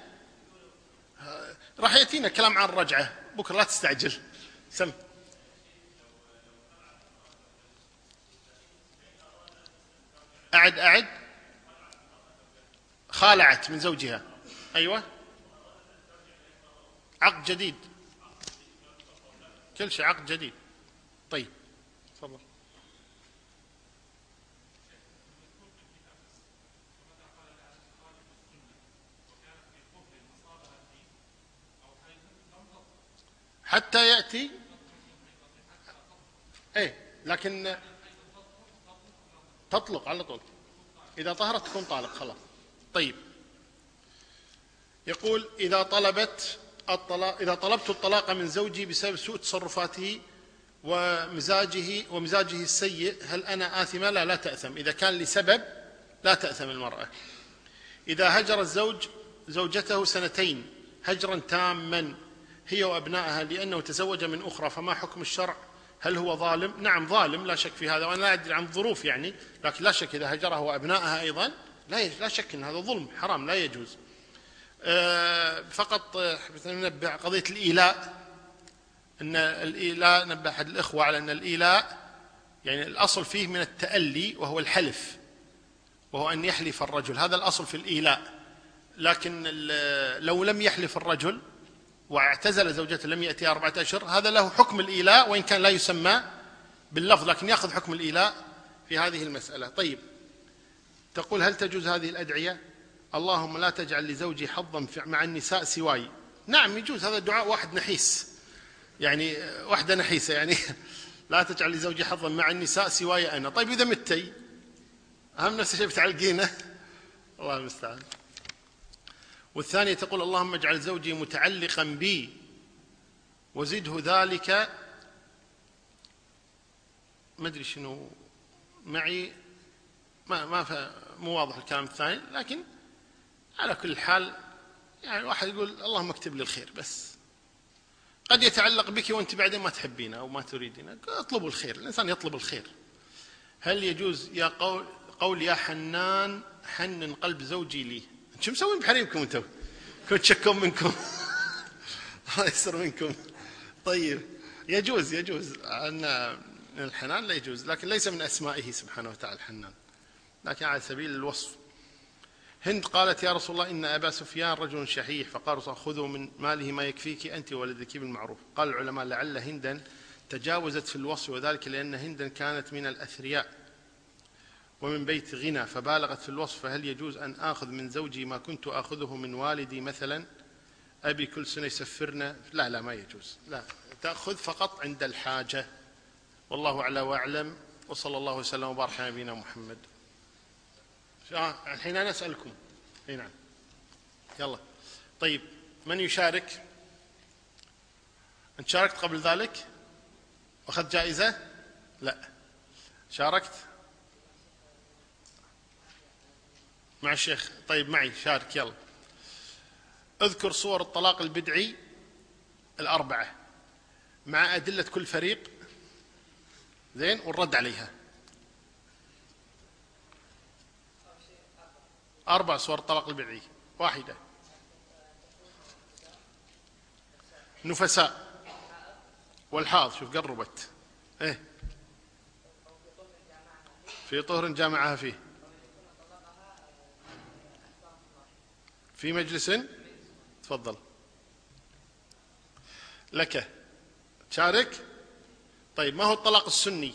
راح يأتينا كلام عن الرجعة. بكرة لا تستعجل. سم. أعد أعد. خالعت من زوجها. أيوة. عقد جديد. كل شيء عقد جديد. طيب. تفضل. حتى يأتي. إيه لكن تطلق على طول. إذا طهرت تكون طالق خلاص. طيب. يقول إذا طلبت الطلاق إذا طلبت الطلاق من زوجي بسبب سوء تصرفاته ومزاجه ومزاجه السيء هل أنا آثمة؟ لا لا تأثم. إذا كان لسبب لا تأثم المرأة. إذا هجر الزوج زوجته سنتين هجرا تاما هي وأبنائها لأنه تزوج من أخرى فما حكم الشرع؟ هل هو ظالم؟ نعم ظالم لا شك في هذا وأنا لا أدري عن الظروف يعني لكن لا شك إذا هجرها وأبنائها أيضا لا لا شك أن هذا ظلم حرام لا يجوز. فقط ننبه قضية الإيلاء أن الإيلاء نبه أحد الإخوة على أن الإيلاء يعني الأصل فيه من التألي وهو الحلف وهو أن يحلف الرجل. هذا الأصل في الإيلاء. لكن لو لم يحلف الرجل واعتزل زوجته لمدة أربعة أشهر هذا له حكم الإيلاء وإن كان لا يسمى باللفظ لكن يأخذ حكم الإيلاء في هذه المسألة. طيب تقول هل تجوز هذه الأدعية؟ اللهم لا تجعل لزوجي حظا مع النساء سواي. نعم يجوز. هذا دعاء واحد نحيس. يعني واحدة نحيسة يعني. لا تجعل لزوجي حظا مع النساء سواي أنا. طيب إذا متي. أهم نفس الشيء بتعلقينه. الله المستعان. والثانية تقول اللهم اجعل زوجي متعلقا بي. وزده ذلك. ما أدري شنو. معي. ما ما مو واضح الكلام الثاني. لكن على كل حال يعني واحد يقول اللهم اكتب لي الخير بس. قد يتعلق بك وانت بعدين ما تحبينه أو ما تريدينه. اطلبوا الخير الإنسان يطلب الخير. هل يجوز يا قول قول يا حنان حنن قلب زوجي لي؟ شو مسوين بحريمكم أنتم؟ كنت تشكون منكم؟ الله يستر منكم. طيب يجوز يجوز. أن الحنان لا يجوز لكن ليس من أسمائه سبحانه وتعالى الحنان. لكن على سبيل الوصف هند قالت يا رسول الله إن أبا سفيان رجل شحيح. فقال خذوا من ماله ما يكفيك أنت ولدك بالمعروف. قال العلماء لعل هندا تجاوزت في الوصف وذلك لأن هندا كانت من الأثرياء ومن بيت غنى فبالغت في الوصف. فهل يجوز أن آخذ من زوجي ما كنت آخذه من والدي مثلا؟ أبي كل سنة يسفرنا. لا لا ما يجوز. لا تأخذ فقط عند الحاجة. والله أعلى وأعلم. وصلى الله وسلم وبارك على نبينا محمد. الحين أنا أسألكم. إي نعم. يلا. طيب من يشارك؟ أنت شاركت قبل ذلك؟ واخذت جائزة؟ لا. شاركت؟ مع الشيخ. طيب معي. شارك. يلا. اذكر صور الطلاق البدعي الأربعة مع أدلة كل فريق. زين والرد عليها. أربع صور الطلاق البدعي واحدة. نفساء. والحاض شوف قربت. إيه. في طهر جامعها فيه. في مجلس. تفضل. لك. تشارك. طيب ما هو الطلاق السني؟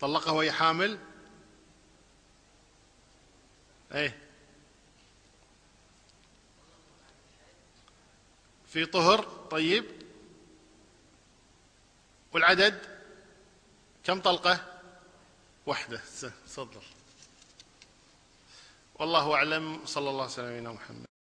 طلقها وهي حامل. إيه. في طهر طيب. والعدد؟ كم طلقة؟ واحدة تفضل. والله أعلم. صلى الله عليه وسلم محمد.